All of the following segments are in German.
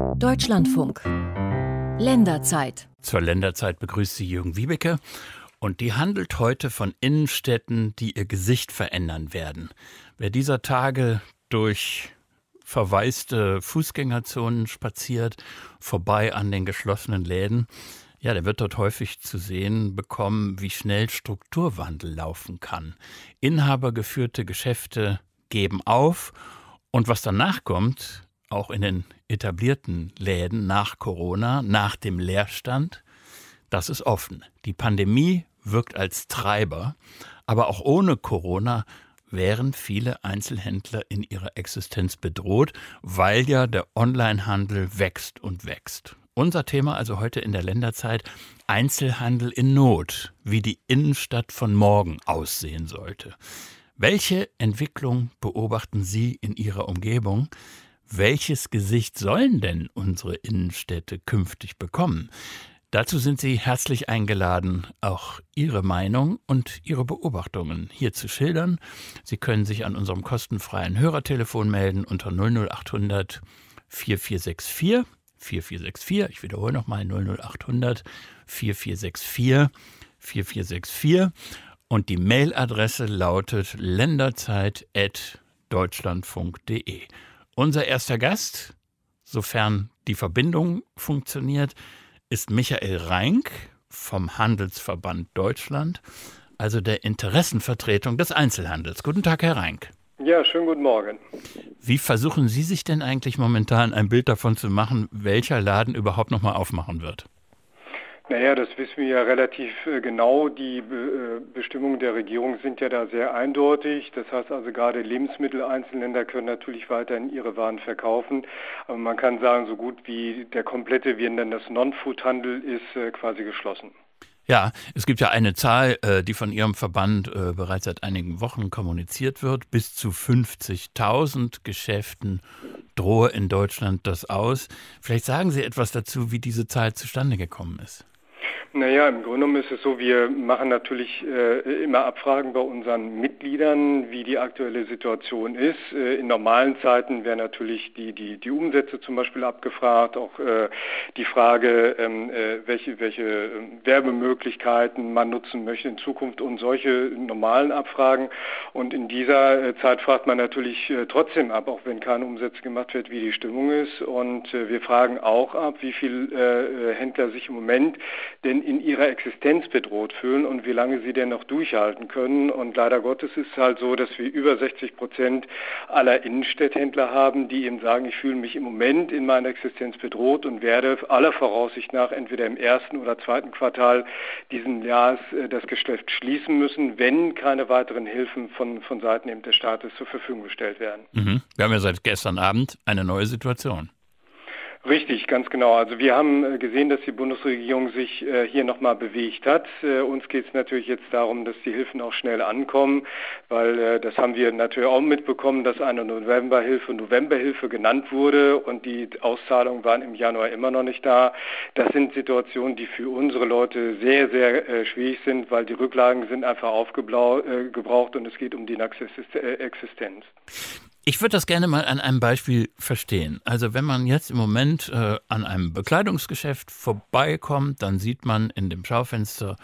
Deutschlandfunk. Länderzeit. Zur Länderzeit begrüßt sie Jürgen Wiebeke. Und die handelt heute von Innenstädten, die ihr Gesicht verändern werden. Wer dieser Tage durch verwaiste Fußgängerzonen spaziert, vorbei an den geschlossenen Läden, ja, der wird dort häufig zu sehen bekommen, wie schnell Strukturwandel laufen kann. Inhabergeführte Geschäfte geben auf und was danach kommt, auch in den etablierten Läden nach Corona, nach dem Leerstand, das ist offen. Die Pandemie wirkt als Treiber, aber auch ohne Corona wären viele Einzelhändler in ihrer Existenz bedroht, weil ja der Onlinehandel wächst und wächst. Unser Thema also heute in der Länderzeit Einzelhandel in Not, wie die Innenstadt von morgen aussehen sollte. Welche Entwicklung beobachten Sie in Ihrer Umgebung? Welches Gesicht sollen denn unsere Innenstädte künftig bekommen? Dazu sind Sie herzlich eingeladen, auch Ihre Meinung und Ihre Beobachtungen hier zu schildern. Sie können sich an unserem kostenfreien Hörertelefon melden unter 00800 4464 4464. Ich wiederhole nochmal 00800 4464 4464. Und die Mailadresse lautet länderzeit.deutschlandfunk.de. Unser erster Gast, sofern die Verbindung funktioniert, ist Michael Reinck vom Handelsverband Deutschland, also der Interessenvertretung des Einzelhandels. Guten Tag, Herr Reinck. Ja, schönen guten Morgen. Wie versuchen Sie sich denn eigentlich momentan ein Bild davon zu machen, welcher Laden überhaupt noch mal aufmachen wird? Naja, das wissen wir ja relativ äh, genau. Die äh, Bestimmungen der Regierung sind ja da sehr eindeutig. Das heißt also gerade Lebensmitteleinzelländer können natürlich weiterhin ihre Waren verkaufen. Aber man kann sagen, so gut wie der komplette, wir nennen das Non-Food-Handel, ist äh, quasi geschlossen. Ja, es gibt ja eine Zahl, die von Ihrem Verband bereits seit einigen Wochen kommuniziert wird. Bis zu 50.000 Geschäften drohe in Deutschland das aus. Vielleicht sagen Sie etwas dazu, wie diese Zahl zustande gekommen ist. Naja, im Grunde genommen ist es so, wir machen natürlich äh, immer Abfragen bei unseren Mitgliedern, wie die aktuelle Situation ist. Äh, in normalen Zeiten werden natürlich die, die, die Umsätze zum Beispiel abgefragt, auch äh, die Frage, ähm, äh, welche, welche ähm, Werbemöglichkeiten man nutzen möchte in Zukunft und solche normalen Abfragen. Und in dieser äh, Zeit fragt man natürlich äh, trotzdem ab, auch wenn keine Umsätze gemacht wird, wie die Stimmung ist. Und wir fragen auch ab, wie viele Händler sich im Moment denn in, ihrer Existenz bedroht fühlen und wie lange sie denn noch durchhalten können. Und leider Gottes ist es halt so, dass wir über 60 Prozent aller Innenstädthändler haben, die eben sagen, ich fühle mich im Moment in meiner Existenz bedroht und werde aller Voraussicht nach entweder im ersten oder zweiten Quartal diesen Jahres äh, das Geschäft schließen müssen, wenn keine weiteren Hilfen von, von Seiten eben des Staates zur Verfügung gestellt werden. Mhm. Wir haben ja seit gestern Abend eine neue Situation. Richtig, ganz genau. Also wir haben äh, gesehen, dass die Bundesregierung sich äh, hier nochmal bewegt hat. Äh, uns geht es natürlich jetzt darum, dass die Hilfen auch schnell ankommen, weil das haben wir natürlich auch mitbekommen, dass eine Novemberhilfe Novemberhilfe genannt wurde und die Auszahlungen waren im Januar immer noch nicht da. Das sind Situationen, die für unsere Leute sehr, sehr schwierig sind, weil die Rücklagen sind einfach aufgebraucht und es geht um die Existenz. Ich würde das gerne mal an einem Beispiel verstehen. Also wenn man jetzt im Moment äh, an einem Bekleidungsgeschäft vorbeikommt, dann sieht man in dem Schaufenster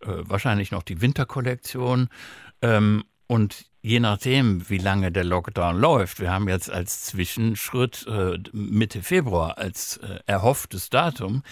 äh, wahrscheinlich noch die Winterkollektion. Ähm, und je nachdem, wie lange der Lockdown läuft, wir haben jetzt als Zwischenschritt äh, Mitte Februar als äh, erhofftes Datum,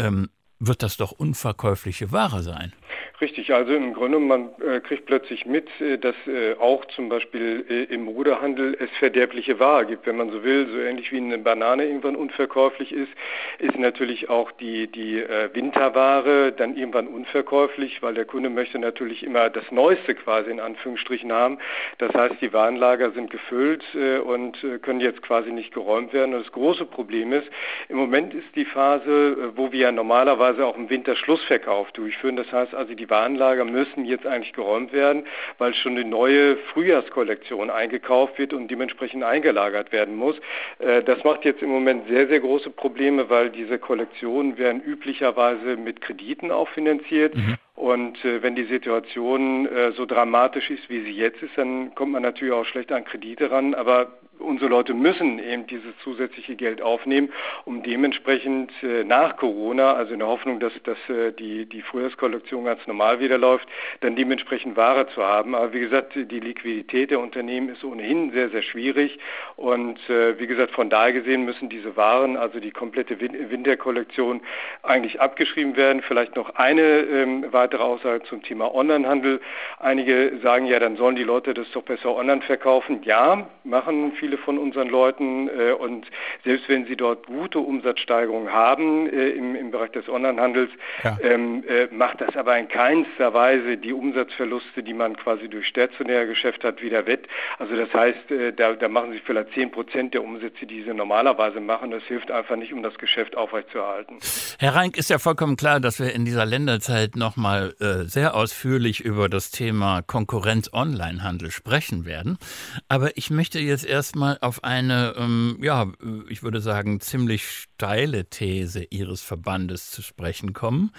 ähm, wird das doch unverkäufliche Ware sein. Richtig, also im Grunde man äh, kriegt plötzlich mit, äh, dass äh, auch zum Beispiel äh, im Modehandel es verderbliche Ware gibt, wenn man so will, so ähnlich wie eine Banane irgendwann unverkäuflich ist, ist natürlich auch die, die äh, Winterware dann irgendwann unverkäuflich, weil der Kunde möchte natürlich immer das Neueste quasi in Anführungsstrichen haben. Das heißt, die Warenlager sind gefüllt äh, und können jetzt quasi nicht geräumt werden. Und das große Problem ist, im Moment ist die Phase, wo wir normalerweise auch im Winter Schlussverkauf durchführen. Das heißt also, die Warenlager müssen jetzt eigentlich geräumt werden, weil schon die neue Frühjahrskollektion eingekauft wird und dementsprechend eingelagert werden muss. Äh, das macht jetzt im Moment sehr, sehr große Probleme, weil diese Kollektionen werden üblicherweise mit Krediten auch finanziert. Mhm. Und äh, wenn die Situation äh, so dramatisch ist, wie sie jetzt ist, dann kommt man natürlich auch schlecht an Kredite ran. Aber unsere Leute müssen eben dieses zusätzliche Geld aufnehmen, um dementsprechend äh, nach Corona, also in der Hoffnung, dass, dass äh, die, die Frühjahrskollektion ganz normal wieder läuft, dann dementsprechend Ware zu haben. Aber wie gesagt, die Liquidität der Unternehmen ist ohnehin sehr, sehr schwierig. Und äh, wie gesagt, von daher gesehen müssen diese Waren, also die komplette Winterkollektion, eigentlich abgeschrieben werden. Vielleicht noch eine ähm, weitere Aussage zum Thema Onlinehandel. Einige sagen ja, dann sollen die Leute das doch besser online verkaufen. Ja, machen viele von unseren Leuten. Äh, und selbst wenn sie dort gute Umsatzsteigerungen haben äh, im, im, Bereich des Onlinehandels, ja. ähm, äh, macht das aber in keinster Weise die Umsatzverluste, die man quasi durch stationäre Geschäft hat, wieder wett. Also das heißt, da, da, machen sie vielleicht 10 Prozent der Umsätze, die sie normalerweise machen. Das hilft einfach nicht, um das Geschäft aufrechtzuerhalten. Herr Reink, ist ja vollkommen klar, dass wir in dieser Länderzeit nochmal äh, sehr ausführlich über das Thema Konkurrenz-Onlinehandel sprechen werden. Aber ich möchte jetzt erstmal auf eine, ähm, ja, ich würde sagen, ziemlich steile These Ihres Verbandes zu sprechen kommen.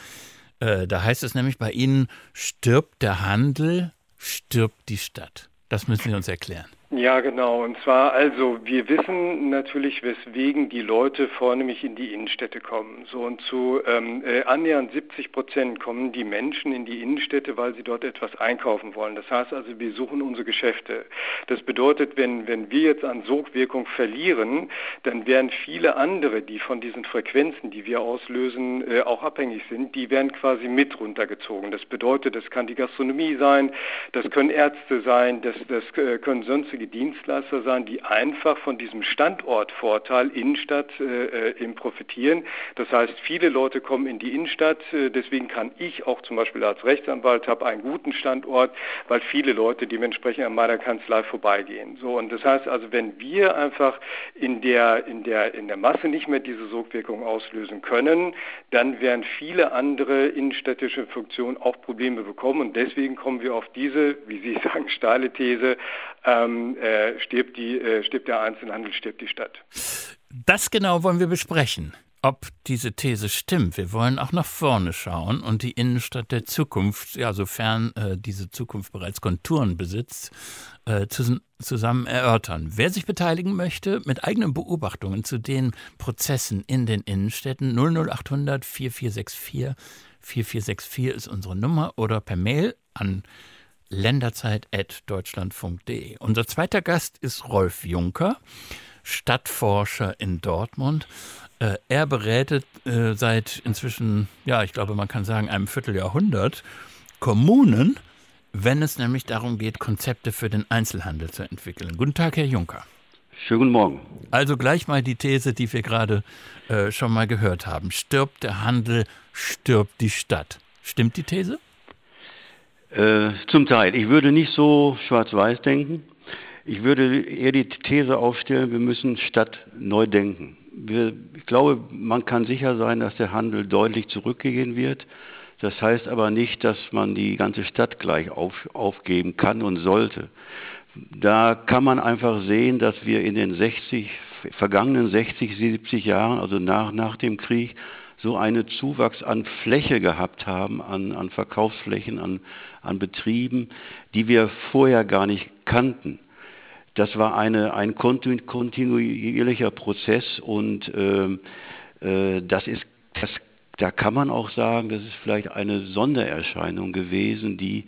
Äh, da heißt es nämlich bei Ihnen, stirbt der Handel, stirbt die Stadt. Das müssen Sie uns erklären. Ja, genau. Und zwar also, wir wissen natürlich, weswegen die Leute vornehmlich in die Innenstädte kommen. So und zu ähm, äh, annähernd 70 Prozent kommen die Menschen in die Innenstädte, weil sie dort etwas einkaufen wollen. Das heißt also, wir suchen unsere Geschäfte. Das bedeutet, wenn, wenn wir jetzt an Sogwirkung verlieren, dann werden viele andere, die von diesen Frequenzen, die wir auslösen, äh, auch abhängig sind, die werden quasi mit runtergezogen. Das bedeutet, das kann die Gastronomie sein, das können Ärzte sein, das, das äh, können sonstige einzige Dienstleister sein, die einfach von diesem Standortvorteil Innenstadt äh, äh, eben profitieren. Das heißt, viele Leute kommen in die Innenstadt, äh, deswegen kann ich auch zum Beispiel als Rechtsanwalt habe einen guten Standort, weil viele Leute dementsprechend an meiner Kanzlei vorbeigehen. So und das heißt also, wenn wir einfach in der in der in der Masse nicht mehr diese Sogwirkung auslösen können, dann werden viele andere innenstädtische Funktionen auch Probleme bekommen und deswegen kommen wir auf diese, wie Sie sagen, steile These, ähm, äh, stirbt, die, äh, stirbt der Einzelhandel, stirbt die Stadt. Das genau wollen wir besprechen ob diese These stimmt. Wir wollen auch nach vorne schauen und die Innenstadt der Zukunft, ja, sofern äh, diese Zukunft bereits Konturen besitzt, äh, zusammen erörtern. Wer sich beteiligen möchte mit eigenen Beobachtungen zu den Prozessen in den Innenstädten 00800 4464 4464 ist unsere Nummer oder per Mail an länderzeit.deutschlandfunk.de. Unser zweiter Gast ist Rolf Juncker, Stadtforscher in Dortmund. Äh, er berät äh, seit inzwischen, ja, ich glaube, man kann sagen, einem Vierteljahrhundert Kommunen, wenn es nämlich darum geht, Konzepte für den Einzelhandel zu entwickeln. Guten Tag, Herr Juncker. Schönen guten Morgen. Also gleich mal die These, die wir gerade äh, schon mal gehört haben. Stirbt der Handel, stirbt die Stadt. Stimmt die These? Äh, zum Teil. Ich würde nicht so schwarz-weiß denken. Ich würde eher die These aufstellen, wir müssen Stadt neu denken. Wir, ich glaube, man kann sicher sein, dass der Handel deutlich zurückgehen wird. Das heißt aber nicht, dass man die ganze Stadt gleich auf, aufgeben kann und sollte. Da kann man einfach sehen, dass wir in den 60, vergangenen 60, 70 Jahren, also nach, nach dem Krieg, so einen Zuwachs an Fläche gehabt haben, an, an Verkaufsflächen, an, an Betrieben, die wir vorher gar nicht kannten. Das war eine, ein kontinuierlicher Prozess und äh, äh, das ist, das, da kann man auch sagen, das ist vielleicht eine Sondererscheinung gewesen, die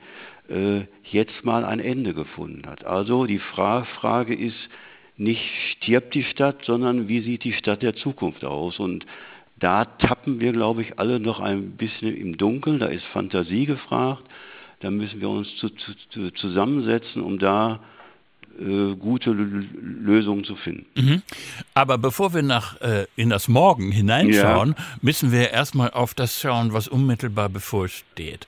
äh, jetzt mal ein Ende gefunden hat. Also die Fra Frage ist, nicht stirbt die Stadt, sondern wie sieht die Stadt der Zukunft aus? Und da tappen wir, glaube ich, alle noch ein bisschen im Dunkeln. Da ist Fantasie gefragt. Da müssen wir uns zu, zu, zusammensetzen, um da äh, gute Lösungen zu finden. Mhm. Aber bevor wir nach, äh, in das Morgen hineinschauen, ja. müssen wir erstmal auf das schauen, was unmittelbar bevorsteht.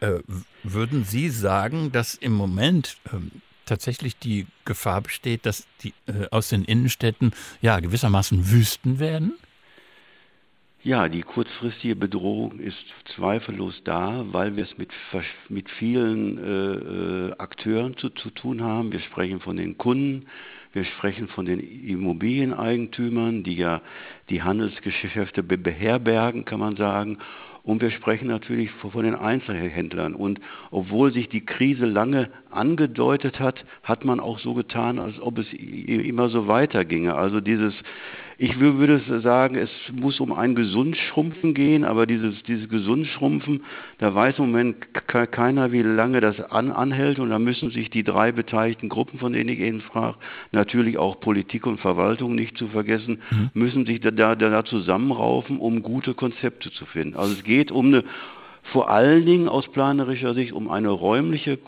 Äh, würden Sie sagen, dass im Moment ähm, tatsächlich die Gefahr besteht, dass die äh, aus den Innenstädten ja gewissermaßen Wüsten werden? Ja, die kurzfristige Bedrohung ist zweifellos da, weil wir es mit, mit vielen äh, äh, Akteuren zu, zu tun haben. Wir sprechen von den Kunden, wir sprechen von den Immobilieneigentümern, die ja die Handelsgeschäfte beherbergen, kann man sagen. und wir sprechen natürlich von den Einzelhändlern. Und obwohl sich die Krise lange angedeutet hat, hat man auch so getan, als ob es immer so weiterginge. Also dieses ich würde sagen, es muss um ein Gesundschrumpfen gehen, aber dieses, dieses Gesundschrumpfen, da weiß im Moment keiner, wie lange das an, anhält und da müssen sich die drei beteiligten Gruppen, von denen ich eben sprach, natürlich auch Politik und Verwaltung nicht zu vergessen, mhm. müssen sich da, da, da zusammenraufen, um gute Konzepte zu finden. Also es geht um eine, vor allen Dingen aus planerischer Sicht um eine räumliche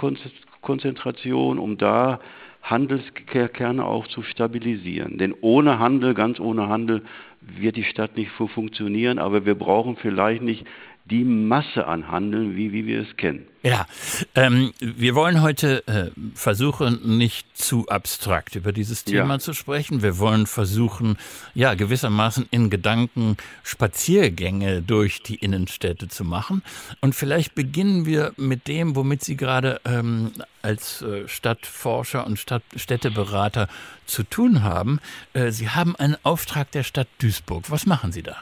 Konzentration, um da Handelskerne auch zu stabilisieren. Denn ohne Handel, ganz ohne Handel, wird die Stadt nicht funktionieren, aber wir brauchen vielleicht nicht die Masse an Handeln, wie, wie wir es kennen. Ja, ähm, wir wollen heute äh, versuchen, nicht zu abstrakt über dieses Thema ja. zu sprechen. Wir wollen versuchen, ja, gewissermaßen in Gedanken Spaziergänge durch die Innenstädte zu machen. Und vielleicht beginnen wir mit dem, womit Sie gerade ähm, als äh, Stadtforscher und Stadt Städteberater zu tun haben. Äh, Sie haben einen Auftrag der Stadt Duisburg. Was machen Sie da?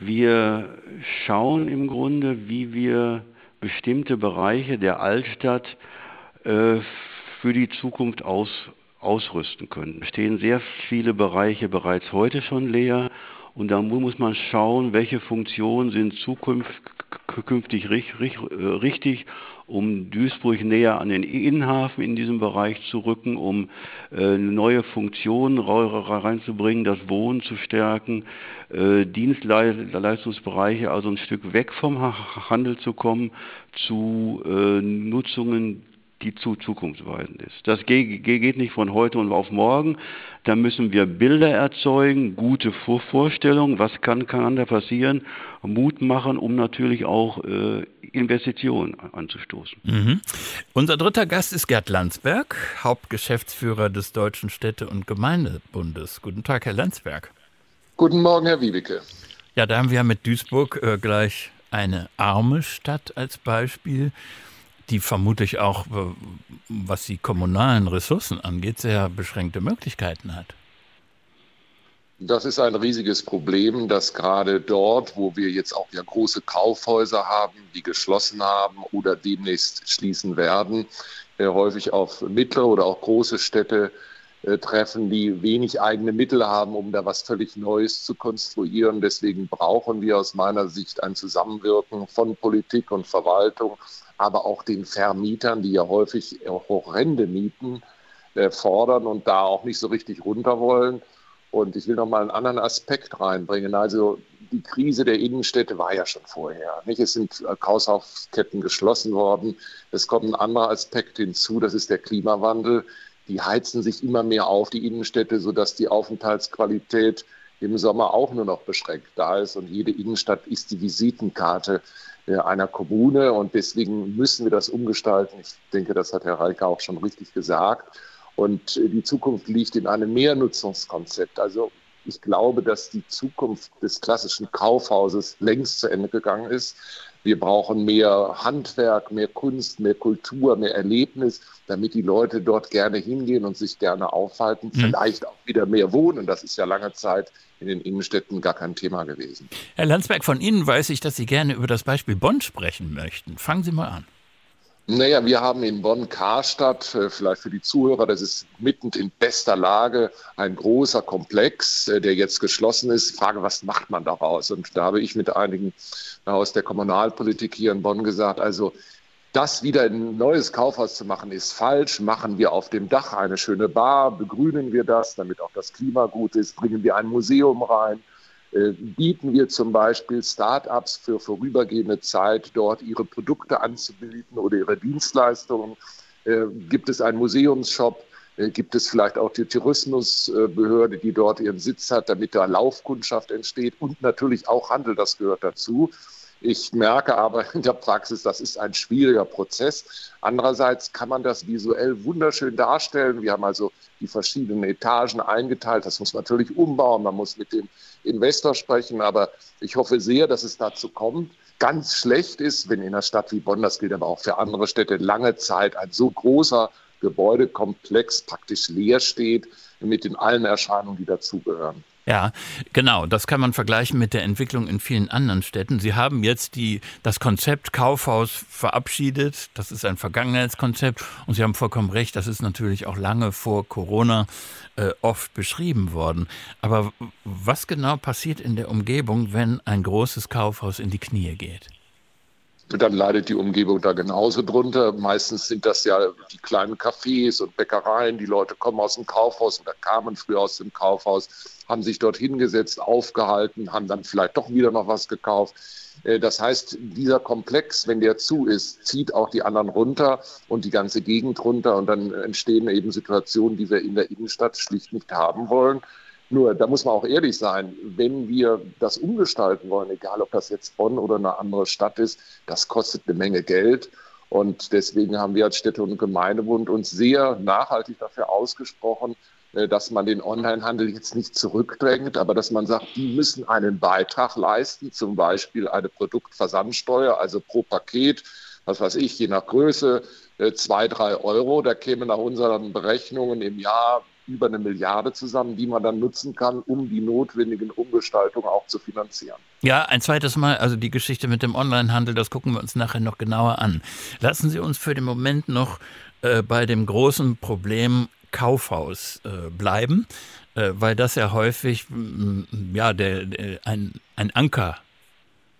Wir schauen im Grunde, wie wir bestimmte Bereiche der Altstadt äh, für die Zukunft aus, ausrüsten können. Es stehen sehr viele Bereiche bereits heute schon leer und da muss man schauen, welche Funktionen sind zukünftig richtig um Duisburg näher an den Innenhafen in diesem Bereich zu rücken, um äh, neue Funktionen reinzubringen, das Wohnen zu stärken, äh, Dienstleistungsbereiche also ein Stück weg vom Handel zu kommen, zu äh, Nutzungen, die zu zukunftsweisend ist. Das geht nicht von heute und auf morgen. Da müssen wir Bilder erzeugen, gute Vorstellungen, was kann, kann da passieren, Mut machen, um natürlich auch äh, Investitionen anzustoßen. Mhm. Unser dritter Gast ist Gerd Landsberg, Hauptgeschäftsführer des Deutschen Städte- und Gemeindebundes. Guten Tag, Herr Landsberg. Guten Morgen, Herr Wiebeke. Ja, da haben wir mit Duisburg äh, gleich eine arme Stadt als Beispiel die vermutlich auch, äh, was die kommunalen Ressourcen angeht, sehr beschränkte Möglichkeiten hat. Das ist ein riesiges Problem, dass gerade dort, wo wir jetzt auch ja große Kaufhäuser haben, die geschlossen haben oder demnächst schließen werden, äh, häufig auf mittlere oder auch große Städte äh, treffen, die wenig eigene Mittel haben, um da was völlig Neues zu konstruieren. Deswegen brauchen wir aus meiner Sicht ein Zusammenwirken von Politik und Verwaltung, aber auch den Vermietern, die ja häufig horrende Mieten äh, fordern und da auch nicht so richtig runter wollen. Und ich will noch mal einen anderen Aspekt reinbringen. Also die Krise der Innenstädte war ja schon vorher. Nicht? Es sind äh, Kaufhausketten geschlossen worden. Es kommt ein anderer Aspekt hinzu, das ist der Klimawandel. Die heizen sich immer mehr auf, die Innenstädte, sodass die Aufenthaltsqualität im Sommer auch nur noch beschränkt da ist. Und jede Innenstadt ist die Visitenkarte äh, einer Kommune und deswegen müssen wir das umgestalten. Ich denke, das hat Herr Reike auch schon richtig gesagt. Und äh, die Zukunft liegt in einem Mehrnutzungskonzept. Also ich glaube, dass die Zukunft des klassischen Kaufhauses längst zu Ende gegangen ist. Wir brauchen mehr Handwerk, mehr Kunst, mehr Kultur, mehr Erlebnis, damit die Leute dort gerne hingehen und sich gerne aufhalten. Mhm. Vielleicht auch wieder mehr wohnen. Das ist ja lange Zeit in den Innenstädten gar kein Thema gewesen. Herr Landsberg, von Ihnen weiß ich, dass Sie gerne über das Beispiel Bonn sprechen möchten. Fangen Sie mal an. Naja, wir haben in Bonn-Karstadt, äh, vielleicht für die Zuhörer, das ist mitten in bester Lage, ein großer Komplex, äh, der jetzt geschlossen ist. Frage, was macht man daraus? Und da habe ich mit einigen aus der Kommunalpolitik hier in Bonn gesagt, also das wieder ein neues Kaufhaus zu machen, ist falsch. Machen wir auf dem Dach eine schöne Bar, begrünen wir das, damit auch das Klima gut ist, bringen wir ein Museum rein bieten wir zum Beispiel Start-ups für vorübergehende Zeit dort ihre Produkte anzubieten oder ihre Dienstleistungen? Äh, gibt es einen Museumsshop? Äh, gibt es vielleicht auch die Tourismusbehörde, die dort ihren Sitz hat, damit da Laufkundschaft entsteht und natürlich auch Handel, das gehört dazu. Ich merke aber in der Praxis, das ist ein schwieriger Prozess. Andererseits kann man das visuell wunderschön darstellen. Wir haben also die verschiedenen Etagen eingeteilt. Das muss man natürlich umbauen. Man muss mit dem Investor sprechen. Aber ich hoffe sehr, dass es dazu kommt. Ganz schlecht ist, wenn in einer Stadt wie Bonn, das gilt aber auch für andere Städte, lange Zeit ein so großer Gebäudekomplex praktisch leer steht mit den allen Erscheinungen, die dazugehören. Ja, genau. Das kann man vergleichen mit der Entwicklung in vielen anderen Städten. Sie haben jetzt die, das Konzept Kaufhaus verabschiedet. Das ist ein Vergangenheitskonzept. Und Sie haben vollkommen recht, das ist natürlich auch lange vor Corona äh, oft beschrieben worden. Aber was genau passiert in der Umgebung, wenn ein großes Kaufhaus in die Knie geht? Dann leidet die Umgebung da genauso drunter. Meistens sind das ja die kleinen Cafés und Bäckereien. Die Leute kommen aus dem Kaufhaus oder kamen früher aus dem Kaufhaus, haben sich dort hingesetzt, aufgehalten, haben dann vielleicht doch wieder noch was gekauft. Äh, das heißt, dieser Komplex, wenn der zu ist, zieht auch die anderen runter und die ganze Gegend runter und dann entstehen eben Situationen, die wir in der Innenstadt schlicht nicht haben wollen. Nur, da muss man auch ehrlich sein, wenn wir das umgestalten wollen, egal ob das jetzt Bonn oder eine andere Stadt ist, das kostet eine Menge Geld. Und deswegen haben wir als Städte- und Gemeindebund uns sehr nachhaltig dafür ausgesprochen, äh, dass man den Onlinehandel jetzt nicht zurückdrängt, aber dass man sagt, die müssen einen Beitrag leisten, zum Beispiel eine Produktversandsteuer, also pro Paket, was weiß ich, je nach Größe, äh, zwei, drei Euro. Da kämen nach unseren Berechnungen im Jahr über eine Milliarde zusammen, die man dann nutzen kann, um die notwendigen Umgestaltungen auch zu finanzieren. Ja, ein zweites Mal, also die Geschichte mit dem Onlinehandel, das gucken wir uns nachher noch genauer an. Lassen Sie uns für den Moment noch äh, bei dem großen Problem Kaufhaus äh, bleiben, äh, weil das ja häufig ja, der, der, ein, ein Anker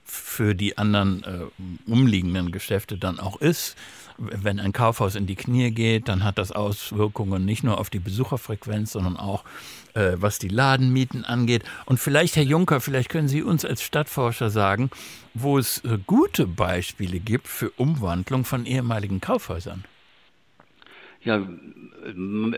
für die anderen äh, umliegenden Geschäfte dann auch ist wenn ein Kaufhaus in die Knie geht, dann hat das Auswirkungen nicht nur auf die Besucherfrequenz, sondern auch äh, was die Ladenmieten angeht. Und vielleicht, Herr Juncker, vielleicht können Sie uns als Stadtforscher sagen, wo es äh, gute Beispiele gibt für Umwandlung von ehemaligen Kaufhäusern. Ja,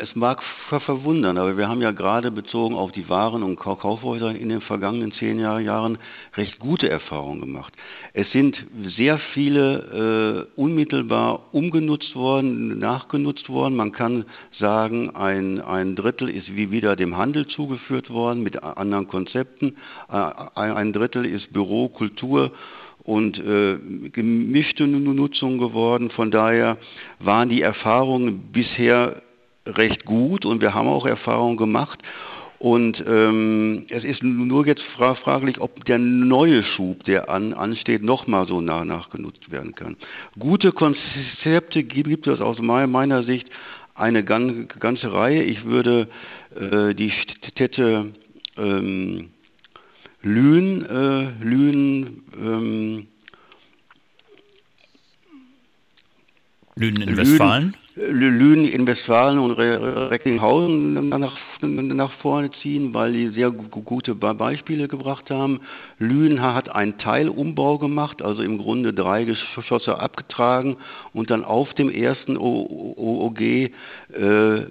es mag verwundern, aber wir haben ja gerade bezogen auf die Waren- und Kaufhäuser in den vergangenen zehn Jahren recht gute Erfahrungen gemacht. Es sind sehr viele äh, unmittelbar umgenutzt worden, nachgenutzt worden. Man kann sagen, ein, ein Drittel ist wie wieder dem Handel zugeführt worden mit anderen Konzepten. Ein Drittel ist Büro, Kultur und äh, gemischte Nutzung geworden. Von daher waren die Erfahrungen bisher recht gut und wir haben auch Erfahrungen gemacht. Und ähm, es ist nur jetzt fra fraglich, ob der neue Schub, der an, ansteht, nochmal so nach, nachgenutzt werden kann. Gute Konzepte gibt es aus meiner Sicht eine ganze Reihe. Ich würde äh, die Städte ähm, Lühen, äh, Lühen, ähm, Lünen in Westfalen? Lünen in Westfalen und Recklinghausen nach, nach vorne ziehen, weil die sehr gute Beispiele gebracht haben. Lünen hat einen Teilumbau gemacht, also im Grunde drei Geschosse abgetragen und dann auf dem ersten OOG äh,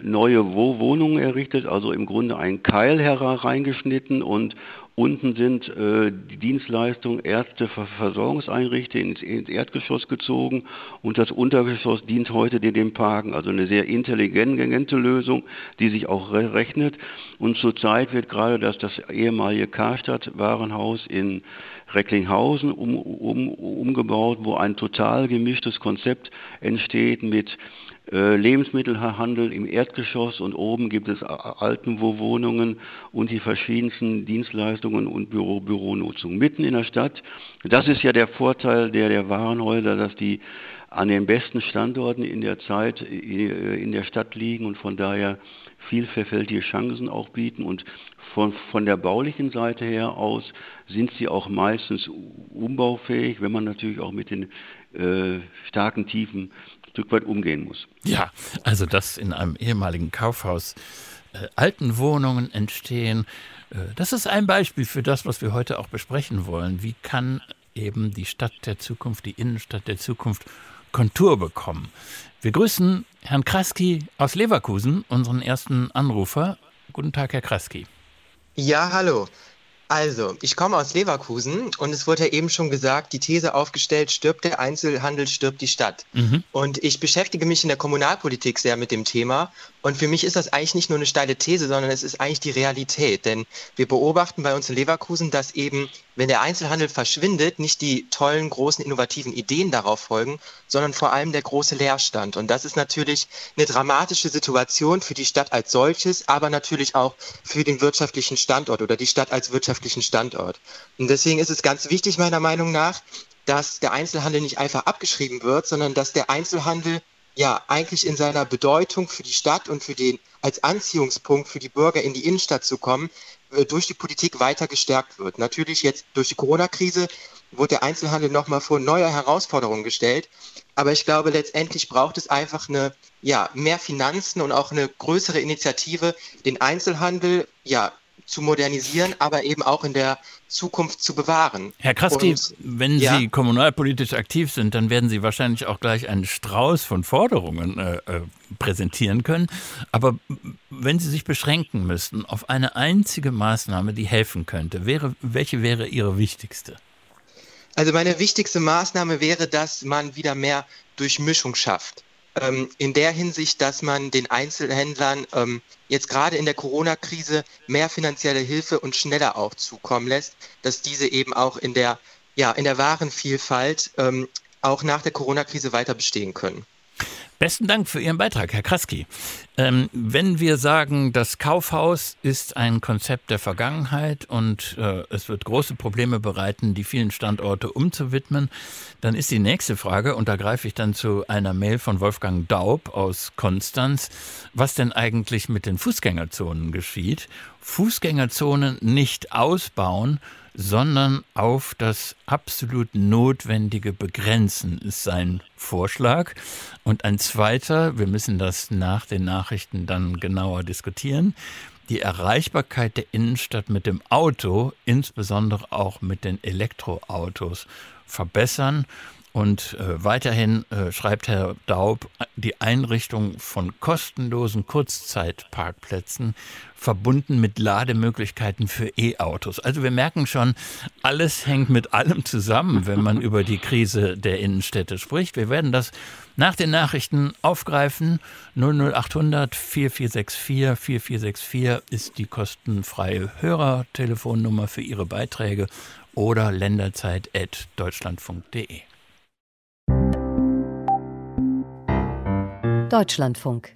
neue Wohnungen errichtet, also im Grunde einen Keil hereingeschnitten und Unten sind äh, die Dienstleistungen Ärzte, Versorgungseinrichtungen ins, ins, Erdgeschoss gezogen und das Untergeschoss dient heute dem Parken. Also eine sehr intelligente Lösung, die sich auch re rechnet. Und zurzeit wird gerade das, das ehemalige Karstadt-Warenhaus in Recklinghausen um, um, umgebaut, wo ein total gemischtes Konzept entsteht mit äh, Lebensmittelhandel im Erdgeschoss und oben gibt es Altenwohnungen und die verschiedensten Dienstleistungen und Büro, Büronutzung mitten in der Stadt. Das ist ja der Vorteil der, der Warenhäuser, dass die an den besten Standorten in der Zeit äh, in der Stadt liegen und von daher vielfältige Chancen auch bieten und von, von der baulichen Seite her aus sind sie auch meistens umbaufähig, wenn man natürlich auch mit den äh, starken Tiefen Stück weit umgehen muss. Ja, also dass in einem ehemaligen Kaufhaus äh, alten Wohnungen entstehen, äh, das ist ein Beispiel für das, was wir heute auch besprechen wollen. Wie kann eben die Stadt der Zukunft, die Innenstadt der Zukunft Kontur bekommen? Wir grüßen Herrn Kraski aus Leverkusen, unseren ersten Anrufer. Guten Tag, Herr Kraski. Ja, hallo. Also, ich komme aus Leverkusen und es wurde ja eben schon gesagt, die These aufgestellt, stirbt der Einzelhandel, stirbt die Stadt. Mhm. Und ich beschäftige mich in der Kommunalpolitik sehr mit dem Thema. Und für mich ist das eigentlich nicht nur eine steile These, sondern es ist eigentlich die Realität. Denn wir beobachten bei uns in Leverkusen, dass eben, wenn der Einzelhandel verschwindet, nicht die tollen, großen, innovativen Ideen darauf folgen, sondern vor allem der große Leerstand. Und das ist natürlich eine dramatische Situation für die Stadt als solches, aber natürlich auch für den wirtschaftlichen Standort oder die Stadt als wirtschaftlichen wirtschaftlichen Standort. Und deswegen ist es ganz wichtig, meiner Meinung nach, dass der Einzelhandel nicht einfach abgeschrieben wird, sondern dass der Einzelhandel ja eigentlich in seiner Bedeutung für die Stadt und für den als Anziehungspunkt für die Bürger in die Innenstadt zu kommen, äh, durch die Politik weiter gestärkt wird. Natürlich jetzt durch die Corona-Krise wurde der Einzelhandel nochmal vor neue Herausforderungen gestellt. Aber ich glaube, letztendlich braucht es einfach eine, ja, mehr Finanzen und auch eine größere Initiative, den Einzelhandel, ja, zu modernisieren, aber eben auch in der Zukunft zu bewahren. Herr Kraski, Und, wenn ja. Sie kommunalpolitisch aktiv sind, dann werden Sie wahrscheinlich auch gleich einen Strauß von Forderungen äh, äh, präsentieren können. Aber wenn Sie sich beschränken müssten auf eine einzige Maßnahme, die helfen könnte, wäre, welche wäre Ihre wichtigste? Also meine wichtigste Maßnahme wäre, dass man wieder mehr Durchmischung schafft ähm, in der Hinsicht, dass man den Einzelhändlern ähm, jetzt gerade in der Corona-Krise mehr finanzielle Hilfe und schneller auch zukommen lässt, dass diese eben auch in der, ja, in der Warenvielfalt ähm, auch nach der Corona-Krise weiter bestehen können. Besten Dank für Ihren Beitrag, Herr Kraski. Ähm, wenn wir sagen, das Kaufhaus ist ein Konzept der Vergangenheit und äh, es wird große Probleme bereiten, die vielen Standorte umzuwidmen, dann ist die nächste Frage, und da greife ich dann zu einer Mail von Wolfgang Daub aus Konstanz, was denn eigentlich mit den Fußgängerzonen geschieht. Fußgängerzonen nicht ausbauen, sondern auf das absolut Notwendige begrenzen, ist sein Vorschlag. Und ein zweiter, wir müssen das nach den Nachrichten dann genauer diskutieren, die Erreichbarkeit der Innenstadt mit dem Auto, insbesondere auch mit den Elektroautos, verbessern und äh, weiterhin äh, schreibt Herr Daub, die Einrichtung von kostenlosen Kurzzeitparkplätzen verbunden mit Lademöglichkeiten für E-Autos. Also wir merken schon, alles hängt mit allem zusammen, wenn man über die Krise der Innenstädte spricht. Wir werden das nach den Nachrichten aufgreifen. 00800 4464 4464 ist die kostenfreie Hörertelefonnummer für Ihre Beiträge oder länderzeit.deutschlandfunk.de. Deutschlandfunk.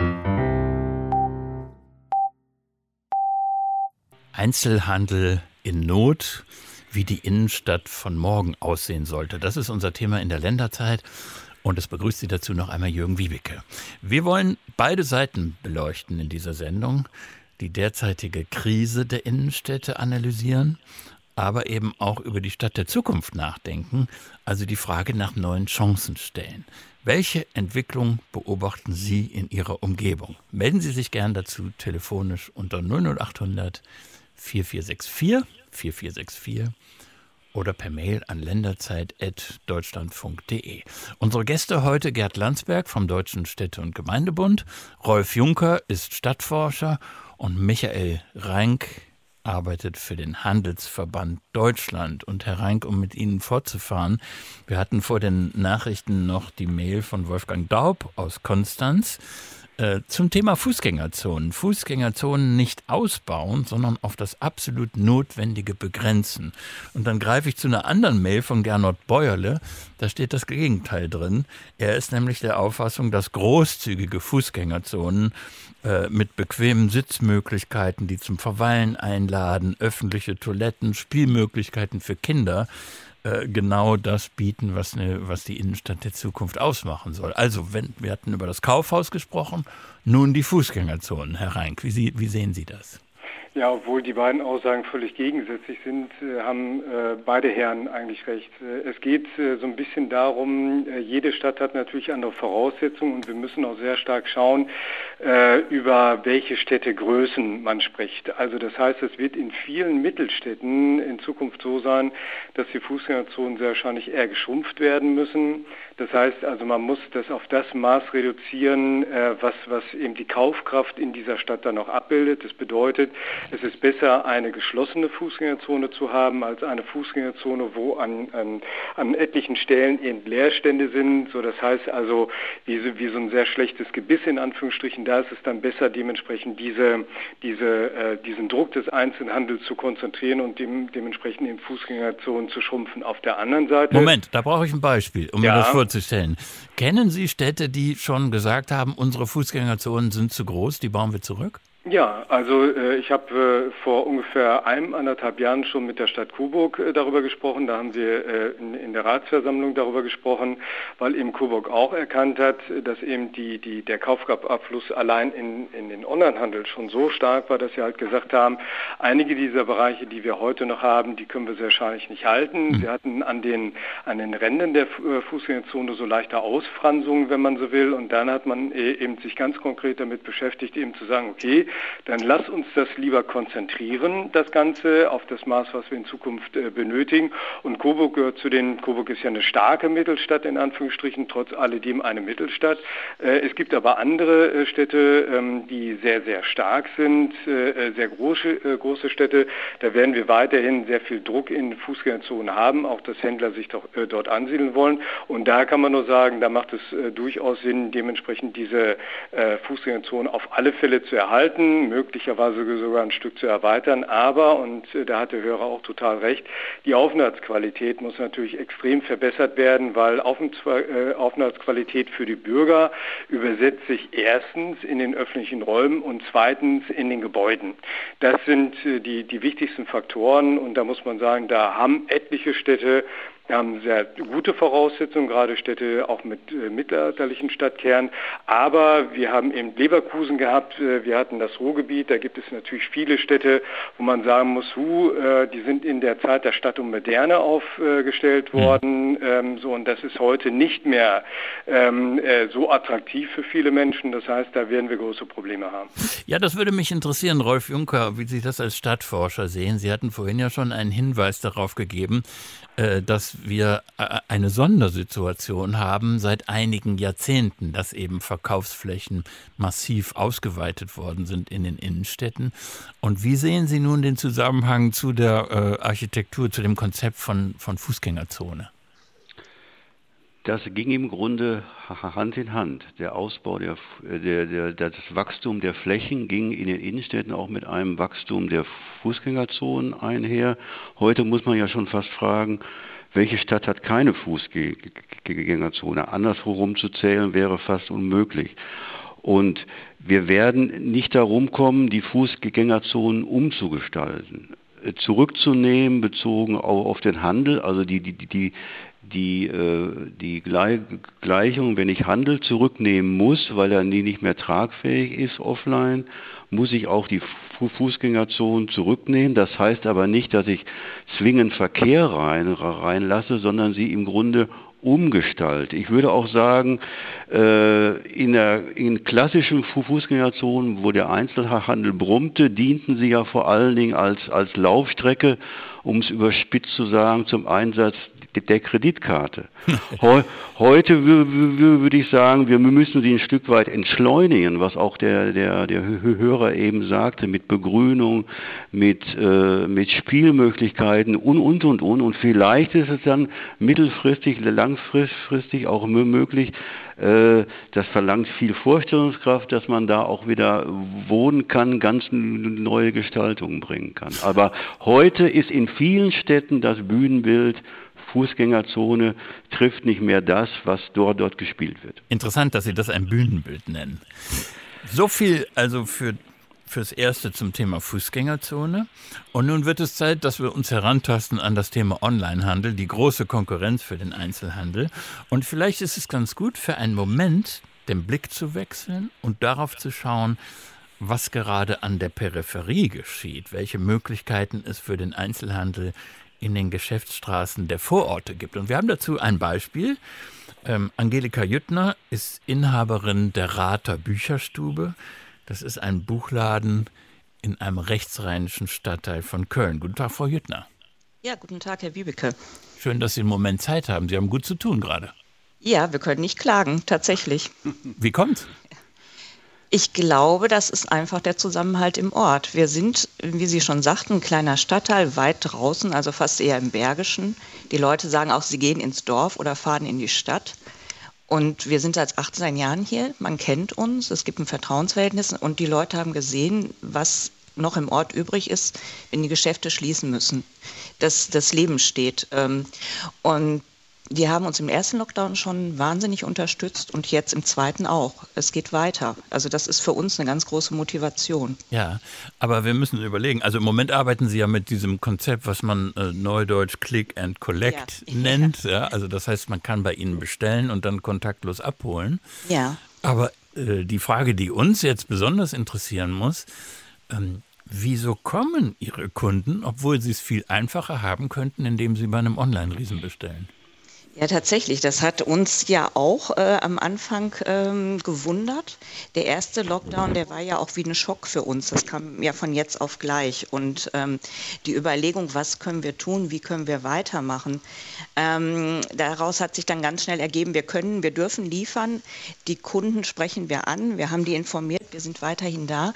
Einzelhandel in Not, wie die Innenstadt von morgen aussehen sollte. Das ist unser Thema in der Länderzeit. Und es begrüßt Sie dazu noch einmal Jürgen Wiebeke. Wir wollen beide Seiten beleuchten in dieser Sendung, die derzeitige Krise der Innenstädte analysieren, aber eben auch über die Stadt der Zukunft nachdenken, also die Frage nach neuen Chancen stellen. Welche Entwicklung beobachten Sie in Ihrer Umgebung? Melden Sie sich gern dazu telefonisch unter 00800 4464 4464 oder per Mail an länderzeit.deutschlandfunk.de. Unsere Gäste heute Gerd Landsberg vom Deutschen Städte- und Gemeindebund, Rolf Juncker ist Stadtforscher und Michael Rank arbeitet für den Handelsverband Deutschland. Und Herr Reinck, um mit Ihnen fortzufahren, wir hatten vor den Nachrichten noch die Mail von Wolfgang Daub aus Konstanz. Äh, zum Thema Fußgängerzonen. Fußgängerzonen nicht ausbauen, sondern auf das absolut Notwendige begrenzen. Und dann greife ich zu einer anderen Mail von Gernot Beuerle. Da steht das Gegenteil drin. Er ist nämlich der Auffassung, dass großzügige Fußgängerzonen äh, mit bequemen Sitzmöglichkeiten, die zum Verweilen einladen, öffentliche Toiletten, Spielmöglichkeiten für Kinder, äh, genau das bieten, was, eine, was die Innenstadt der Zukunft ausmachen soll. Also, wenn, wir hatten über das Kaufhaus gesprochen, nun die Fußgängerzonen. Herr Reinck, wie, wie sehen Sie das? Ja, obwohl die beiden Aussagen völlig gegensätzlich sind, äh, haben äh, beide Herren eigentlich recht. Äh, es geht so ein bisschen darum, jede Stadt hat natürlich andere Voraussetzungen und wir müssen auch sehr stark schauen, über welche Städtegrößen man spricht. Also das heißt, es wird in vielen Mittelstädten in Zukunft so sein, dass die Fußgängerzonen sehr wahrscheinlich eher geschrumpft werden müssen. Das heißt also, man muss das auf das Maß reduzieren, was, was eben die Kaufkraft in dieser Stadt dann noch abbildet. Das bedeutet, es ist besser, eine geschlossene Fußgängerzone zu haben, als eine Fußgängerzone, wo an, an, an etlichen Stellen eben Leerstände sind. So, das heißt also, wie so, wie so ein sehr schlechtes Gebiss in Anführungsstrichen, da ist es dann besser, dementsprechend diese, diese, äh, diesen Druck des Einzelhandels zu konzentrieren und dem, dementsprechend in Fußgängerzonen zu schrumpfen. Auf der anderen Seite. Moment, da brauche ich ein Beispiel, um ja. mir das vorzustellen. Kennen Sie Städte, die schon gesagt haben, unsere Fußgängerzonen sind zu groß, die bauen wir zurück? Ja, also äh, ich habe äh, vor ungefähr einem, anderthalb Jahren schon mit der Stadt Coburg äh, darüber gesprochen. Da haben wir äh, in, in, der Ratsversammlung darüber gesprochen, weil eben Coburg auch erkannt hat, dass eben die, die, der Kaufkraftabfluss allein in, in den Onlinehandel schon so stark war, dass sie halt gesagt haben, einige dieser Bereiche, die wir heute noch haben, die können wir sehr wahrscheinlich nicht halten. Mhm. Wir hatten an den, an den Rändern der äh, Fußgängerzone so leichte Ausfransungen, wenn man so will. Und dann hat man äh, eben sich ganz konkret damit beschäftigt, eben zu sagen, okay, dann lass uns das lieber konzentrieren, das Ganze, auf das Maß, was wir in Zukunft äh, benötigen. Und Coburg gehört zu den, Coburg ist ja eine starke Mittelstadt in Anführungsstrichen, trotz alledem eine Mittelstadt. Äh, es gibt aber andere äh, Städte, ähm, die sehr, sehr stark sind, sehr große, große Städte. Da werden wir weiterhin sehr viel Druck in Fußgängerzonen haben, auch dass Händler sich doch, dort ansiedeln wollen. Und da kann man nur sagen, da macht es durchaus Sinn, dementsprechend diese Fußgängerzonen auf alle Fälle zu erhalten erweitern, möglicherweise sogar ein Stück zu erweitern. Aber, und äh, da hat der Hörer auch total recht, die Aufenthaltsqualität muss natürlich extrem verbessert werden, weil äh, Aufenthaltsqualität für die Bürger übersetzt sich erstens in den öffentlichen Räumen und zweitens in den Gebäuden. Das sind äh, die, die wichtigsten Faktoren und da muss man sagen, da haben etliche Städte wir haben sehr gute Voraussetzungen, gerade Städte auch mit äh, mittelalterlichen Stadtkernen. Aber wir haben eben Leverkusen gehabt, äh, wir hatten das Ruhrgebiet. Da gibt es natürlich viele Städte, wo man sagen muss, hu, äh, die sind in der Zeit der Stadt und Moderne aufgestellt mhm. worden. Ähm, so, und das ist heute nicht mehr ähm, äh, so attraktiv für viele Menschen. Das heißt, da werden wir große Probleme haben. Ja, das würde mich interessieren, Rolf Juncker, wie Sie das als Stadtforscher sehen. Sie hatten vorhin ja schon einen Hinweis darauf gegeben, dass wir äh, eine Sondersituation haben seit einigen Jahrzehnten, dass eben Verkaufsflächen massiv ausgeweitet worden sind in den Innenstädten. Und wie sehen Sie nun den Zusammenhang zu der äh, Architektur, zu dem Konzept von, von Fußgängerzone? Das ging im Grunde Hand in Hand. Der Ausbau, der, der, der, das Wachstum der Flächen ging in den Innenstädten auch mit einem Wachstum der Fußgängerzonen einher. Heute muss man ja schon fast fragen, welche Stadt hat keine Fußgängerzone? Andersherum zu zählen wäre fast unmöglich. Und wir werden nicht darum kommen, die Fußgängerzonen umzugestalten zurückzunehmen, bezogen auf den Handel, also die, die, die, die, äh, die Gleichung, wenn ich Handel zurücknehmen muss, weil er nie nicht mehr tragfähig ist offline, muss ich auch die Fußgängerzonen zurücknehmen. Das heißt aber nicht, dass ich zwingend Verkehr rein, reinlasse, sondern sie im Grunde umgestalte. Ich würde auch sagen, äh, in, der, in klassischen Fußgängerzonen, wo der Einzelhandel brummte, dienten sie ja vor allen Dingen als, als Laufstrecke, um es überspitzt zu sagen, zum Einsatz der Kreditkarte. Heute würde ich sagen, wir müssen sie ein Stück weit entschleunigen, was auch der, der, der Hörer eben sagte, mit Begrünung, mit, äh, mit Spielmöglichkeiten und, und, und, und. Und vielleicht ist es dann mittelfristig, langfristig auch möglich, das verlangt viel Vorstellungskraft, dass man da auch wieder wohnen kann, ganz neue Gestaltungen bringen kann. Aber heute ist in vielen Städten das Bühnenbild Fußgängerzone trifft nicht mehr das, was dort, dort gespielt wird. Interessant, dass Sie das ein Bühnenbild nennen. So viel also für fürs Erste zum Thema Fußgängerzone. Und nun wird es Zeit, dass wir uns herantasten an das Thema Onlinehandel, die große Konkurrenz für den Einzelhandel. Und vielleicht ist es ganz gut, für einen Moment den Blick zu wechseln und darauf zu schauen, was gerade an der Peripherie geschieht, welche Möglichkeiten es für den Einzelhandel in den Geschäftsstraßen der Vororte gibt. Und wir haben dazu ein Beispiel. Ähm, Angelika Jüttner ist Inhaberin der Rater Bücherstube. Das ist ein Buchladen in einem rechtsrheinischen Stadtteil von Köln. Guten Tag, Frau Jüttner. Ja, guten Tag, Herr Wiebeke. Schön, dass Sie einen Moment Zeit haben. Sie haben gut zu tun gerade. Ja, wir können nicht klagen, tatsächlich. Wie kommt's? Ich glaube, das ist einfach der Zusammenhalt im Ort. Wir sind, wie Sie schon sagten, ein kleiner Stadtteil weit draußen, also fast eher im Bergischen. Die Leute sagen auch, sie gehen ins Dorf oder fahren in die Stadt. Und wir sind seit 18 Jahren hier. Man kennt uns, es gibt ein Vertrauensverhältnis und die Leute haben gesehen, was noch im Ort übrig ist, wenn die Geschäfte schließen müssen. dass das Leben steht. Ähm, und die haben uns im ersten Lockdown schon wahnsinnig unterstützt und jetzt im zweiten auch. Es geht weiter. Also das ist für uns eine ganz große Motivation. Ja, aber wir müssen überlegen. Also im Moment arbeiten Sie ja mit diesem Konzept, was man äh, neudeutsch Click and Collect ja. nennt. Ja. Also das heißt, man kann bei Ihnen bestellen und dann kontaktlos abholen. Ja. Aber äh, die Frage, die uns jetzt besonders interessieren muss, ähm, Wieso kommen Ihre Kunden, obwohl sie es viel einfacher haben könnten, indem sie bei einem Online-Riesen bestellen? Ja, tatsächlich. Das hat uns ja auch äh, am Anfang ähm, gewundert. Der erste Lockdown, der war ja auch wie ein Schock für uns. Das kam ja von jetzt auf gleich. Und ähm, die Überlegung, was können wir tun, wie können wir weitermachen, ähm, daraus hat sich dann ganz schnell ergeben, wir können, wir dürfen liefern. Die Kunden sprechen wir an. Wir haben die informiert. Wir sind weiterhin da.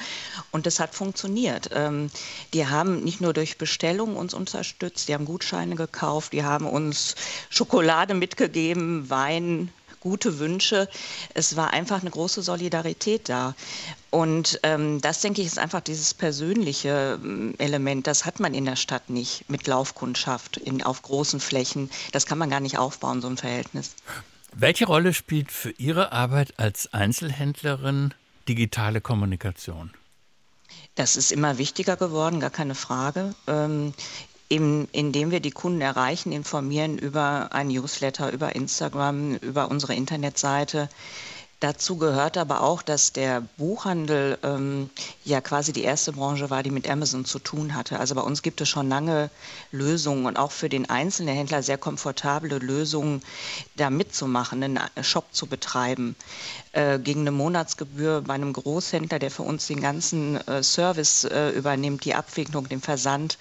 Und das hat funktioniert. Ähm, die haben nicht nur durch Bestellung uns unterstützt, die haben Gutscheine gekauft, die haben uns Schokolade Schokolade mitgegeben, Wein, gute Wünsche. Es war einfach eine große Solidarität da. Und ähm, das, denke ich, ist einfach dieses persönliche ähm, Element. Das hat man in der Stadt nicht mit Laufkundschaft in, auf großen Flächen. Das kann man gar nicht aufbauen, so ein Verhältnis. Welche Rolle spielt für Ihre Arbeit als Einzelhändlerin digitale Kommunikation? Das ist immer wichtiger geworden, gar keine Frage. Eben indem wir die Kunden erreichen, informieren über ein Newsletter, über Instagram, über unsere Internetseite. Dazu gehört aber auch, dass der Buchhandel ähm, ja quasi die erste Branche war, die mit Amazon zu tun hatte. Also bei uns gibt es schon lange Lösungen und auch für den einzelnen Händler sehr komfortable Lösungen, da mitzumachen, einen Shop zu betreiben. Äh, gegen eine Monatsgebühr bei einem Großhändler, der für uns den ganzen äh, Service äh, übernimmt, die Abwicklung, den Versand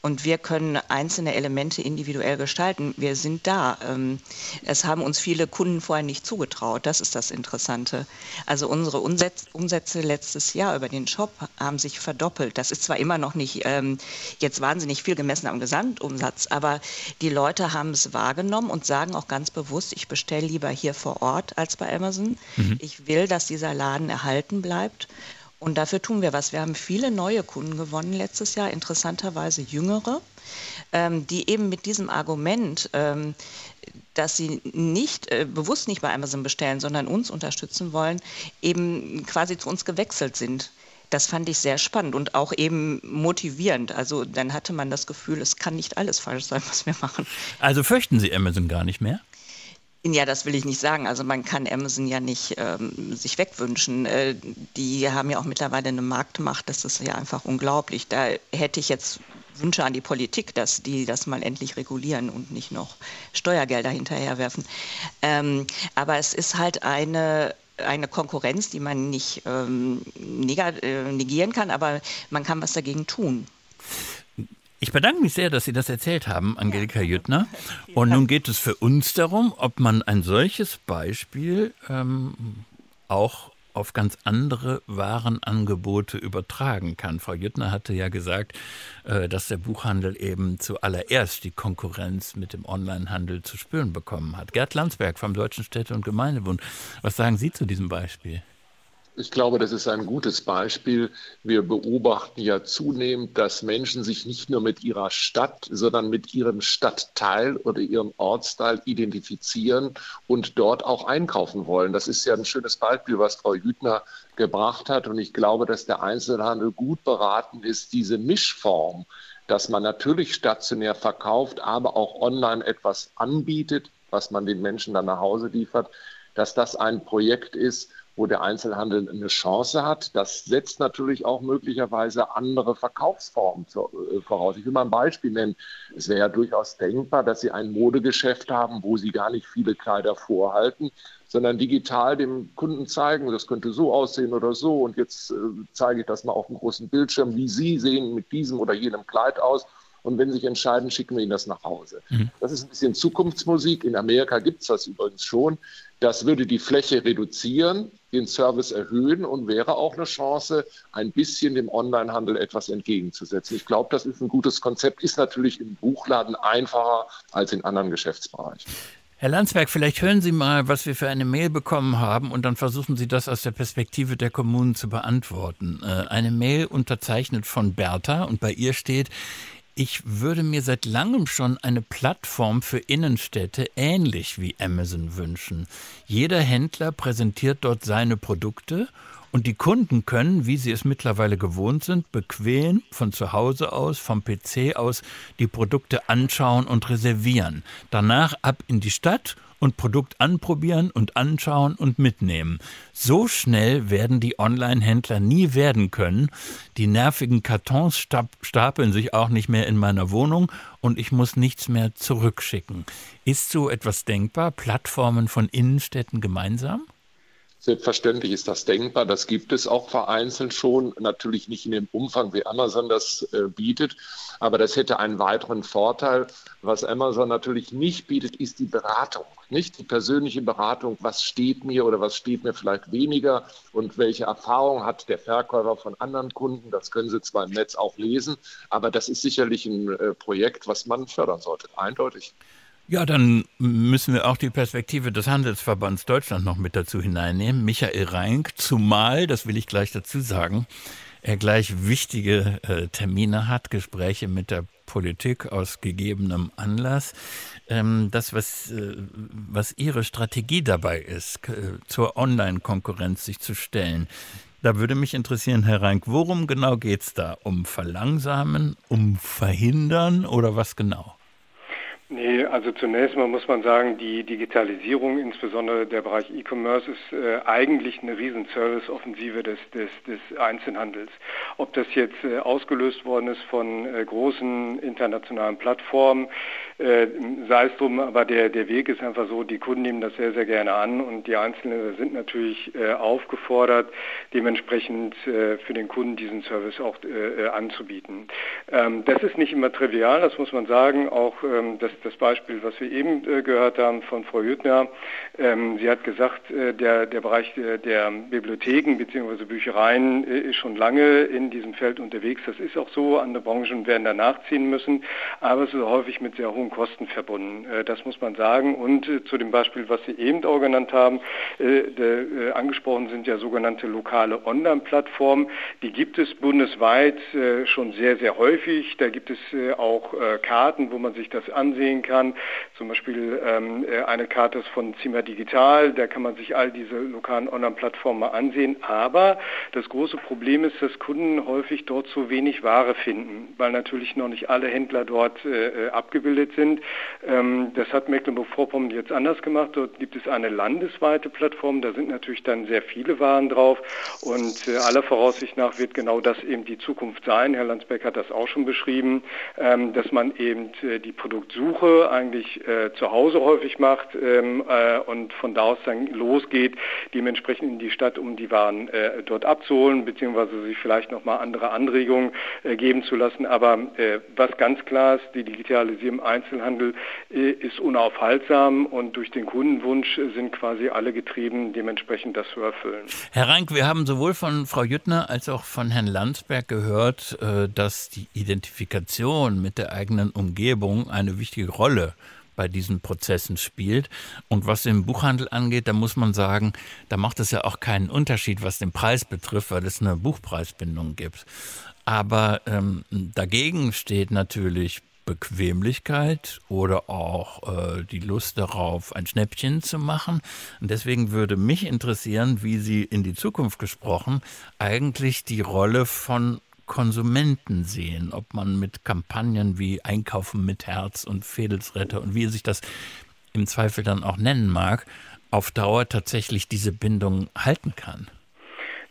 und wir können einzelne Elemente individuell gestalten. Wir sind da. Ähm, es haben uns viele Kunden vorher nicht zugetraut. Das ist das Interessante. Also unsere Umsätze letztes Jahr über den Shop haben sich verdoppelt. Das ist zwar immer noch nicht ähm, jetzt wahnsinnig viel gemessen am Gesamtumsatz, aber die Leute haben es wahrgenommen und sagen auch ganz bewusst, ich bestelle lieber hier vor Ort als bei Amazon. Mhm. Ich will, dass dieser Laden erhalten bleibt. Und dafür tun wir was. Wir haben viele neue Kunden gewonnen letztes Jahr, interessanterweise jüngere, ähm, die eben mit diesem Argument, ähm, dass sie nicht äh, bewusst nicht bei Amazon bestellen, sondern uns unterstützen wollen, eben quasi zu uns gewechselt sind. Das fand ich sehr spannend und auch eben motivierend. Also dann hatte man das Gefühl, es kann nicht alles falsch sein, was wir machen. Also fürchten Sie Amazon gar nicht mehr? Ja, das will ich nicht sagen. Also man kann Amazon ja nicht ähm, sich wegwünschen. Äh, die haben ja auch mittlerweile eine Marktmacht. Das ist ja einfach unglaublich. Da hätte ich jetzt Wünsche an die Politik, dass die das mal endlich regulieren und nicht noch Steuergelder hinterherwerfen. Ähm, aber es ist halt eine eine Konkurrenz, die man nicht ähm, äh, negieren kann, aber man kann was dagegen tun. Ich bedanke mich sehr, dass Sie das erzählt haben, Angelika Jüttner. Und nun geht es für uns darum, ob man ein solches Beispiel ähm, auch auf ganz andere Warenangebote übertragen kann. Frau Jüttner hatte ja gesagt, äh, dass der Buchhandel eben zuallererst die Konkurrenz mit dem Onlinehandel zu spüren bekommen hat. Gerd Landsberg vom Deutschen Städte- und Gemeindebund, was sagen Sie zu diesem Beispiel? Ich glaube, das ist ein gutes Beispiel. Wir beobachten ja zunehmend, dass Menschen sich nicht nur mit ihrer Stadt, sondern mit ihrem Stadtteil oder ihrem Ortsteil identifizieren und dort auch einkaufen wollen. Das ist ja ein schönes Beispiel, was Frau Hübner gebracht hat. Und ich glaube, dass der Einzelhandel gut beraten ist, diese Mischform, dass man natürlich stationär verkauft, aber auch online etwas anbietet, was man den Menschen dann nach Hause liefert, dass das ein Projekt ist, wo der Einzelhandel eine Chance hat. Das setzt natürlich auch möglicherweise andere Verkaufsformen äh, voraus. Ich will mal ein Beispiel nennen. Es wäre ja durchaus denkbar, dass Sie ein Modegeschäft haben, wo Sie gar nicht viele Kleider vorhalten, sondern digital dem Kunden zeigen, das könnte so aussehen oder so. Und jetzt äh, zeige ich das mal auf dem großen Bildschirm, wie Sie sehen mit diesem oder jenem Kleid aus. Und wenn Sie sich entscheiden, schicken wir Ihnen das nach Hause. Mhm. Das ist ein bisschen Zukunftsmusik. In Amerika gibt es das übrigens schon. Das würde die Fläche reduzieren den Service erhöhen und wäre auch eine Chance, ein bisschen dem Onlinehandel etwas entgegenzusetzen. Ich glaube, das ist ein gutes Konzept, ist natürlich im Buchladen einfacher als in anderen Geschäftsbereichen. Herr Landsberg, vielleicht hören Sie mal, was wir für eine Mail bekommen haben und dann versuchen Sie das aus der Perspektive der Kommunen zu beantworten. Äh, eine Mail unterzeichnet von Bertha und bei ihr steht, ich würde mir seit langem schon eine Plattform für Innenstädte ähnlich wie Amazon wünschen. Jeder Händler präsentiert dort seine Produkte und die Kunden können, wie sie es mittlerweile gewohnt sind, bequem von zu Hause aus, vom PC aus die Produkte anschauen und reservieren. Danach ab in die Stadt und Produkt anprobieren und anschauen und mitnehmen. So schnell werden die Online-Händler nie werden können. Die nervigen Kartons stapeln sich auch nicht mehr in meiner Wohnung und ich muss nichts mehr zurückschicken. Ist so etwas denkbar? Plattformen von Innenstädten gemeinsam? Selbstverständlich ist das denkbar. Das gibt es auch vereinzelt schon. Natürlich nicht in dem Umfang, wie Amazon das äh, bietet. Aber das hätte einen weiteren Vorteil. Was Amazon natürlich nicht bietet, ist die Beratung. Nicht die persönliche Beratung. Was steht mir oder was steht mir vielleicht weniger? Und welche Erfahrung hat der Verkäufer von anderen Kunden? Das können Sie zwar im Netz auch lesen. Aber das ist sicherlich ein äh, Projekt, was man fördern sollte. Eindeutig. Ja, dann müssen wir auch die Perspektive des Handelsverbands Deutschland noch mit dazu hineinnehmen. Michael Reinck, zumal, das will ich gleich dazu sagen, er gleich wichtige äh, Termine hat, Gespräche mit der Politik aus gegebenem Anlass. Ähm, das, was, äh, was Ihre Strategie dabei ist, äh, zur Online-Konkurrenz sich zu stellen, da würde mich interessieren, Herr Reinck, worum genau geht es da? Um Verlangsamen, um Verhindern oder was genau? Nee, also zunächst mal muss man sagen, die Digitalisierung, insbesondere der Bereich E-Commerce, ist äh, eigentlich eine Riesen-Service-Offensive des, des, des Einzelhandels. Ob das jetzt äh, ausgelöst worden ist von äh, großen internationalen Plattformen, sei es drum, aber der, der Weg ist einfach so, die Kunden nehmen das sehr, sehr gerne an und die Einzelnen sind natürlich äh, aufgefordert, dementsprechend äh, für den Kunden diesen Service auch anzubieten. Ähm, das ist nicht immer trivial, das muss man sagen, auch ähm, das das Beispiel, was wir eben äh, gehört haben von Frau Jüttner. Ähm, sie hat gesagt, äh, der, der Bereich der, der Bibliotheken bzw. Büchereien äh, ist schon lange in diesem Feld unterwegs. Das ist auch so. Andere Branchen werden da nachziehen müssen. Aber es ist häufig mit sehr hohen Kosten verbunden. Äh, das muss man sagen. Und äh, zu dem Beispiel, was Sie eben auch genannt haben, äh, angesprochen sind ja sogenannte lokale Online-Plattformen. Die gibt es bundesweit schon sehr, sehr häufig. Da gibt es auch Karten, wo man sich das ansehen sehen kann. Zum Beispiel ähm, äh, eine Karte von Zimmer Digital, da kann man sich all diese lokalen Online-Plattformen mal ansehen. Aber das große Problem ist, dass Kunden häufig dort zu wenig Ware finden, weil natürlich noch nicht alle Händler dort abgebildet sind. Ähm, das hat Mecklenburg-Vorpommern jetzt anders gemacht. Dort gibt es eine landesweite Plattform, da sind natürlich dann sehr viele Waren drauf und äh, aller Voraussicht nach wird genau das eben die Zukunft sein. Herr Landsbeck hat das auch schon beschrieben, ähm, dass man eben äh, die Produktsuche Suche eigentlich äh, zu Hause häufig macht ähm, äh, und von da aus dann losgeht, dementsprechend in die Stadt, um die Waren dort abzuholen, beziehungsweise sich vielleicht nochmal andere Anregungen geben zu lassen. Aber was ganz klar ist, die Digitalisierung im äh, ist unaufhaltsam und durch den Kundenwunsch sind quasi alle getrieben, dementsprechend das zu erfüllen. Herr Rank, wir haben sowohl von Frau Jüttner als auch von Herrn Landsberg gehört, dass die Identifikation mit der eigenen Umgebung eine wichtige wichtige Rolle bei diesen Prozessen spielt. Und was den Buchhandel angeht, da muss man sagen, da macht es ja auch keinen Unterschied, was den Preis betrifft, weil es eine Buchpreisbindung gibt. Aber ähm, dagegen steht natürlich Bequemlichkeit oder auch äh, die Lust darauf, ein Schnäppchen zu machen. Und deswegen würde mich interessieren, wie Sie in die Zukunft gesprochen eigentlich die Rolle von Konsumenten sehen, ob man mit Kampagnen wie Einkaufen mit Herz und Fädelsretter und wie sich das im Zweifel dann auch nennen mag, auf Dauer tatsächlich diese Bindung halten kann.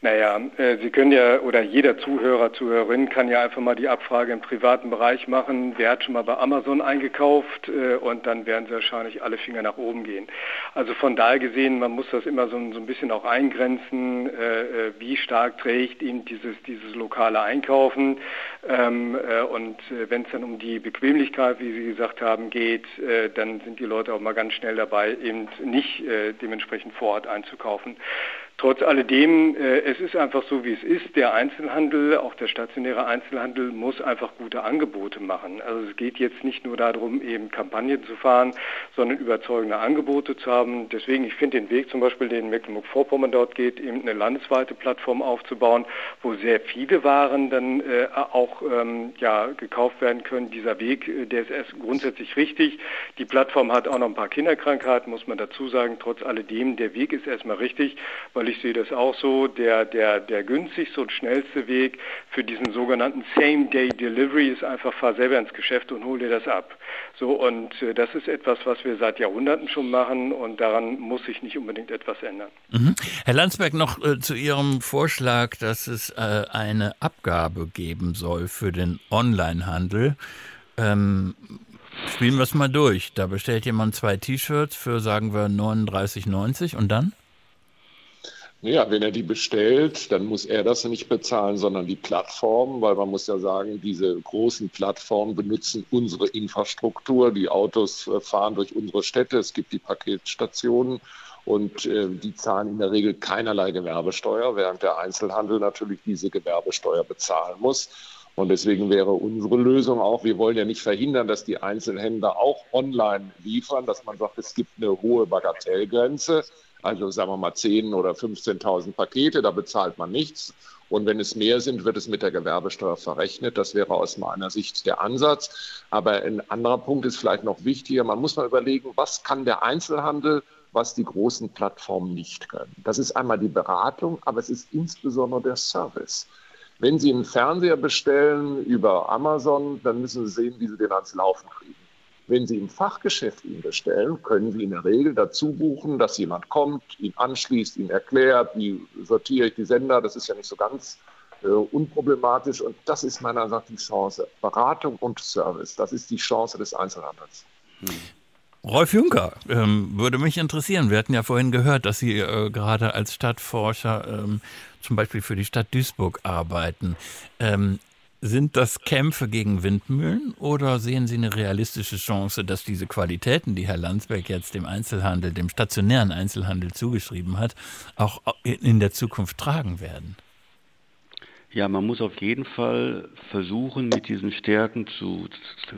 Naja, äh, Sie können ja, oder jeder Zuhörer, Zuhörerin kann ja einfach mal die Abfrage im privaten Bereich machen. Wer hat schon mal bei Amazon eingekauft? Äh, und dann werden Sie wahrscheinlich alle Finger nach oben gehen. Also von daher gesehen, man muss das immer so, so ein bisschen auch eingrenzen, äh, äh wie stark trägt ihm dieses, dieses lokale Einkaufen. Ähm, äh, und äh, wenn es dann um die Bequemlichkeit, wie Sie gesagt haben, geht, dann sind die Leute auch mal ganz schnell dabei, eben nicht dementsprechend vor Ort einzukaufen. Trotz alledem, äh, es ist einfach so, wie es ist. Der Einzelhandel, auch der stationäre Einzelhandel, muss einfach gute Angebote machen. Also es geht jetzt nicht nur darum, eben Kampagnen zu fahren, sondern überzeugende Angebote zu haben. Deswegen, ich finde den Weg zum Beispiel, den Mecklenburg-Vorpommern dort geht, eben eine landesweite Plattform aufzubauen, wo sehr viele Waren dann äh, auch ähm, ja, gekauft werden können. Dieser Weg, äh, der ist erst grundsätzlich richtig. Die Plattform hat auch noch ein paar Kinderkrankheiten, muss man dazu sagen. Trotz alledem, der Weg ist erstmal richtig, weil weil ich sehe das auch so, der, der, der günstigste und schnellste Weg für diesen sogenannten Same-Day-Delivery ist einfach, fahr selber ins Geschäft und hol dir das ab. So, und äh, das ist etwas, was wir seit Jahrhunderten schon machen und daran muss sich nicht unbedingt etwas ändern. Mhm. Herr Landsberg, noch äh, zu Ihrem Vorschlag, dass es äh, eine Abgabe geben soll für den Onlinehandel. Ähm, spielen wir es mal durch. Da bestellt jemand zwei T-Shirts für, sagen wir, 39,90 und dann? Ja, wenn er die bestellt, dann muss er das nicht bezahlen, sondern die Plattform, weil man muss ja sagen, diese großen Plattformen benutzen unsere Infrastruktur. Die Autos äh, fahren durch unsere Städte, es gibt die Paketstationen und äh, die zahlen in der Regel keinerlei Gewerbesteuer, während der Einzelhandel natürlich diese Gewerbesteuer bezahlen muss. Und deswegen wäre unsere Lösung auch, wir wollen ja nicht verhindern, dass die Einzelhändler auch online liefern, dass man sagt, es gibt eine hohe Bagatellgrenze also sagen wir mal 10.000 oder 15.000 Pakete, da bezahlt man nichts. Und wenn es mehr sind, wird es mit der Gewerbesteuer verrechnet. Das wäre aus meiner Sicht der Ansatz. Aber ein anderer Punkt ist vielleicht noch wichtiger. Man muss mal überlegen, was kann der Einzelhandel, was die großen Plattformen nicht können. Das ist einmal die Beratung, aber es ist insbesondere der Service. Wenn Sie einen Fernseher bestellen über Amazon, dann müssen Sie sehen, wie Sie den ans Laufen kriegen. Wenn Sie im Fachgeschäft ihn bestellen, können Sie in der Regel dazu buchen, dass jemand kommt, ihn anschließt, ihn erklärt, wie sortiere ich die Sender. Das ist ja nicht so ganz äh, unproblematisch. Und das ist meiner nach die Chance. Beratung und Service, das ist die Chance des Einzelhandels. Hm. Rolf Juncker, ähm, würde mich interessieren. Wir hatten ja vorhin gehört, dass Sie äh, gerade als Stadtforscher ähm, zum Beispiel für die Stadt Duisburg arbeiten. Ähm, sind das Kämpfe gegen Windmühlen oder sehen Sie eine realistische Chance, dass diese Qualitäten, die Herr Landsberg jetzt dem Einzelhandel, dem stationären Einzelhandel zugeschrieben hat, auch in der Zukunft tragen werden? Ja, man muss auf jeden Fall versuchen, mit diesen Stärken zu, zu,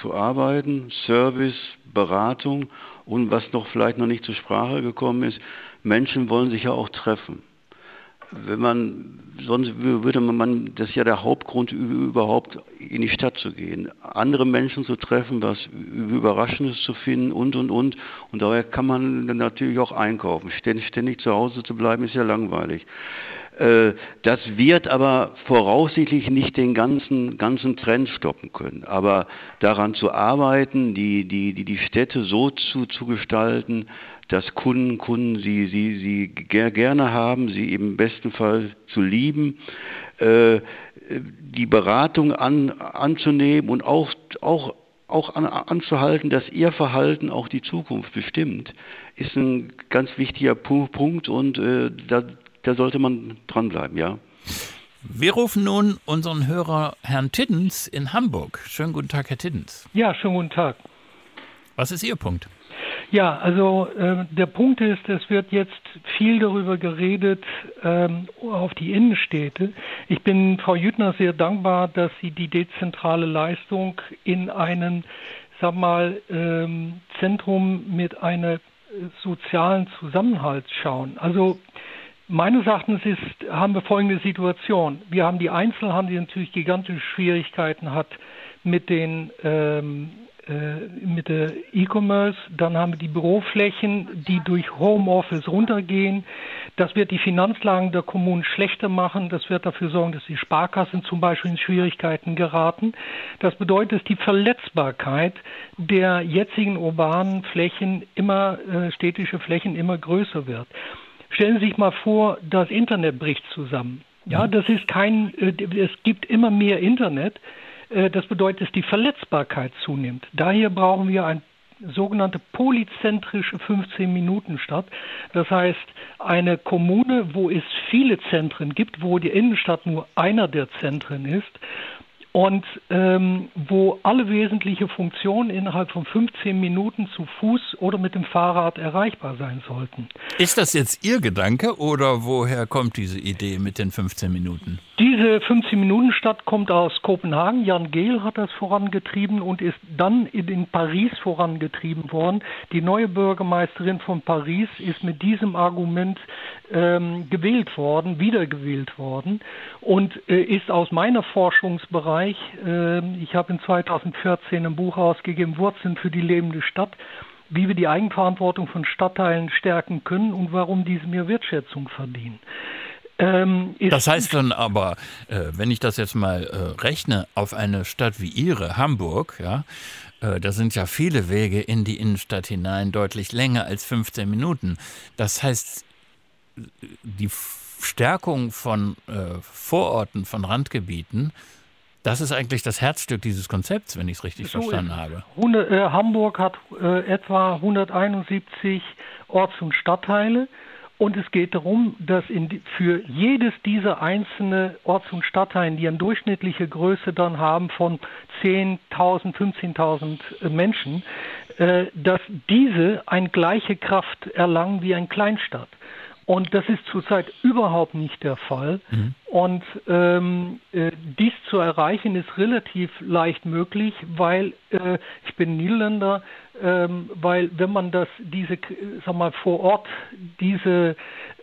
zu arbeiten. Service, Beratung und was noch vielleicht noch nicht zur Sprache gekommen ist, Menschen wollen sich ja auch treffen wenn man, sonst würde man, das ist ja der Hauptgrund überhaupt in die Stadt zu gehen, andere Menschen zu treffen, was Überraschendes zu finden und und und. Und daher kann man natürlich auch einkaufen. Ständig, ständig zu Hause zu bleiben ist ja langweilig. Äh, das wird aber voraussichtlich nicht den ganzen, ganzen Trend stoppen können. Aber daran zu arbeiten, die, die, die, die Städte so zu, zu gestalten, dass Kunden, Kunden sie, sie, sie gerne haben, sie im besten Fall zu lieben, äh, die Beratung an, anzunehmen und auch, auch, auch an, anzuhalten, dass ihr Verhalten auch die Zukunft bestimmt, ist ein ganz wichtiger Punkt und äh, da, da sollte man dranbleiben, ja. Wir rufen nun unseren Hörer Herrn Tiddens in Hamburg. Schönen guten Tag, Herr Tiddens. Ja, schönen guten Tag. Was ist Ihr Punkt? Ja, also äh, der Punkt ist, es wird jetzt viel darüber geredet ähm, auf die Innenstädte. Ich bin Frau Jüttner sehr dankbar, dass sie die dezentrale Leistung in einen, sag mal, ähm, Zentrum mit einer sozialen Zusammenhalt schauen. Also Meines Erachtens ist, haben wir folgende Situation. Wir haben die Einzelhandel, die natürlich gigantische Schwierigkeiten hat mit den ähm, äh, mit der E-Commerce, dann haben wir die Büroflächen, die durch Homeoffice runtergehen. Das wird die Finanzlagen der Kommunen schlechter machen. Das wird dafür sorgen, dass die Sparkassen zum Beispiel in Schwierigkeiten geraten. Das bedeutet, dass die Verletzbarkeit der jetzigen urbanen Flächen immer, äh, städtische Flächen immer größer wird. Stellen Sie sich mal vor, das Internet bricht zusammen. Ja, das ist kein, äh, es gibt immer mehr Internet. Äh, das bedeutet, dass die Verletzbarkeit zunimmt. Daher brauchen wir ein sogenannte polyzentrische 15-Minuten-Stadt. Das heißt, eine Kommune, wo es viele Zentren gibt, wo die Innenstadt nur einer der Zentren ist und ähm, wo alle wesentlichen Funktionen innerhalb von 15 Minuten zu Fuß oder mit dem Fahrrad erreichbar sein sollten. Ist das jetzt Ihr Gedanke oder woher kommt diese Idee mit den 15 Minuten? Diese 15-Minuten-Stadt kommt aus Kopenhagen. Jan Gehl hat das vorangetrieben und ist dann in Paris vorangetrieben worden. Die neue Bürgermeisterin von Paris ist mit diesem Argument ähm, gewählt worden, wiedergewählt worden und äh, ist aus meiner Forschungsbereich, äh, ich habe in 2014 ein Buch ausgegeben, Wurzeln für die lebende Stadt, wie wir die Eigenverantwortung von Stadtteilen stärken können und warum diese mehr Wertschätzung verdienen. Ähm, das heißt dann aber, äh, wenn ich das jetzt mal äh, rechne auf eine Stadt wie Ihre, Hamburg, ja, äh, da sind ja viele Wege in die Innenstadt hinein deutlich länger als 15 Minuten. Das heißt, die Stärkung von äh, Vororten, von Randgebieten, das ist eigentlich das Herzstück dieses Konzepts, wenn ich es richtig so verstanden habe. 100, äh, Hamburg hat äh, etwa 171 Orts- und Stadtteile. Und es geht darum, dass die, für jedes dieser einzelnen Orts- und Stadtteilen, die eine durchschnittliche Größe dann haben von 10.000, 15.000 äh, Menschen, äh, dass diese eine gleiche Kraft erlangen wie eine Kleinstadt. Und das ist zurzeit überhaupt nicht der Fall. Mhm. Und ähm, äh, dies zu erreichen ist relativ leicht möglich, weil äh, ich bin Niederländer, ähm, weil wenn man das diese, sag mal vor Ort diese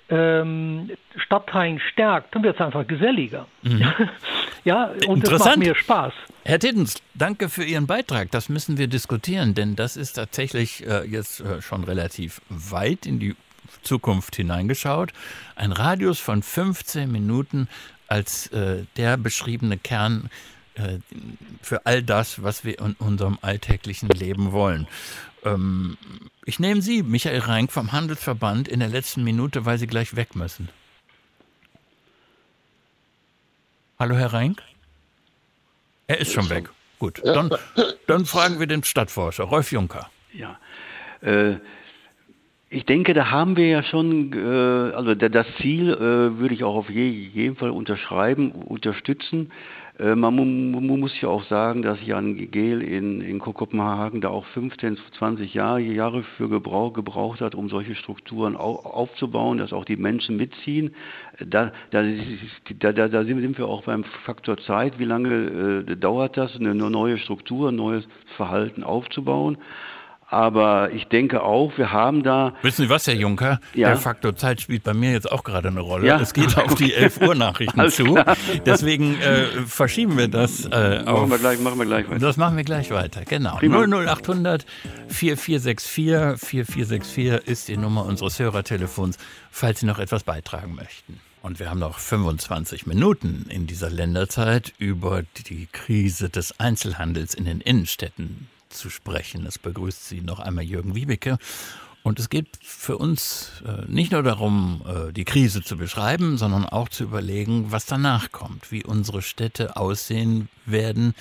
ähm, Stadtteilen stärkt, dann wird es einfach geselliger. Mhm. ja, und das macht mir Spaß. Herr Tiddens, danke für Ihren Beitrag. Das müssen wir diskutieren, denn das ist tatsächlich äh, jetzt äh, schon relativ weit in die Zukunft hineingeschaut. Ein Radius von 15 Minuten als äh, der beschriebene Kern äh, für all das, was wir in unserem alltäglichen Leben wollen. Ähm, ich nehme Sie, Michael Reink vom Handelsverband, in der letzten Minute, weil Sie gleich weg müssen. Hallo, Herr Reink? Er ist schon weg. Gut, dann, dann fragen wir den Stadtforscher, Rolf Juncker. Ja, äh, ich denke, da haben wir ja schon, äh, also das Ziel äh, würde ich auch auf jeden Fall unterschreiben, unterstützen. Äh, man, man, muss ja auch sagen, dass Jan Gehl in, in Kopenhagen da auch 15, 20 Jahre, Jahre für gebrauch, gebraucht hat, um solche Strukturen au, aufzubauen, dass auch die Menschen mitziehen. Da, da, da, da, sind wir auch beim Faktor Zeit. Wie lange äh, dauert das, eine neue Struktur, ein neues Verhalten aufzubauen? Aber ich denke auch, wir haben da. Wissen Sie was, Herr Juncker? Ja. Der Faktor Zeit spielt bei mir jetzt auch gerade eine Rolle. Ja. Es geht auf die 11 Uhr Nachrichten zu. Klar. Deswegen äh, verschieben wir das äh, auf. Machen wir, gleich, machen wir gleich weiter. Das machen wir gleich weiter, genau. Prima. 00800 4464 4464 ist die Nummer unseres Hörertelefons, falls Sie noch etwas beitragen möchten. Und wir haben noch 25 Minuten in dieser Länderzeit über die Krise des Einzelhandels in den Innenstädten zu sprechen. Es begrüßt Sie noch einmal Jürgen Wiebeke. Und es geht für uns äh, nicht nur darum, äh, die Krise zu beschreiben, sondern auch zu überlegen, was danach kommt, wie unsere Städte aussehen werden,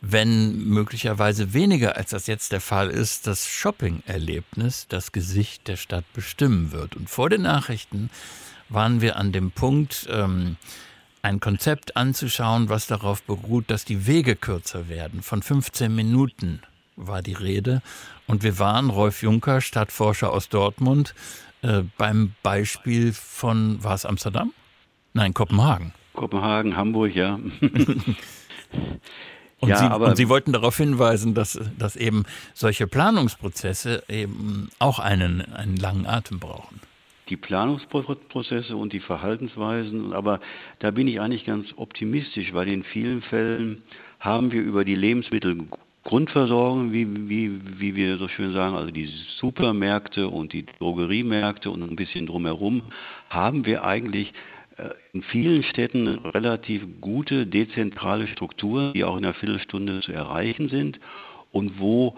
wenn möglicherweise weniger als das jetzt der Fall ist, das Shopping-Erlebnis das Gesicht der Stadt bestimmen wird. Und vor den Nachrichten waren wir an dem Punkt, ähm, ein Konzept anzuschauen, was darauf beruht, dass die Wege kürzer werden. Von 15 Minuten war die Rede. Und wir waren, Rolf Juncker, Stadtforscher aus Dortmund, äh, beim Beispiel von, war es Amsterdam? Nein, Kopenhagen. Kopenhagen, Hamburg, ja. Und, ja, Sie, und, Sie, wollten darauf hinweisen, dass, dass eben solche Planungsprozesse eben auch einen, einen langen Atem brauchen die Planungsprozesse und die Verhaltensweisen, aber da bin ich eigentlich ganz optimistisch, weil in vielen Fällen haben wir über die Lebensmittelgrundversorgung, wie, wie, wie wir so schön sagen, also die Supermärkte und die Drogeriemärkte und ein bisschen drumherum, haben wir eigentlich äh, in vielen Städten relativ gute dezentrale Strukturen, die auch in einer Viertelstunde zu erreichen sind und wo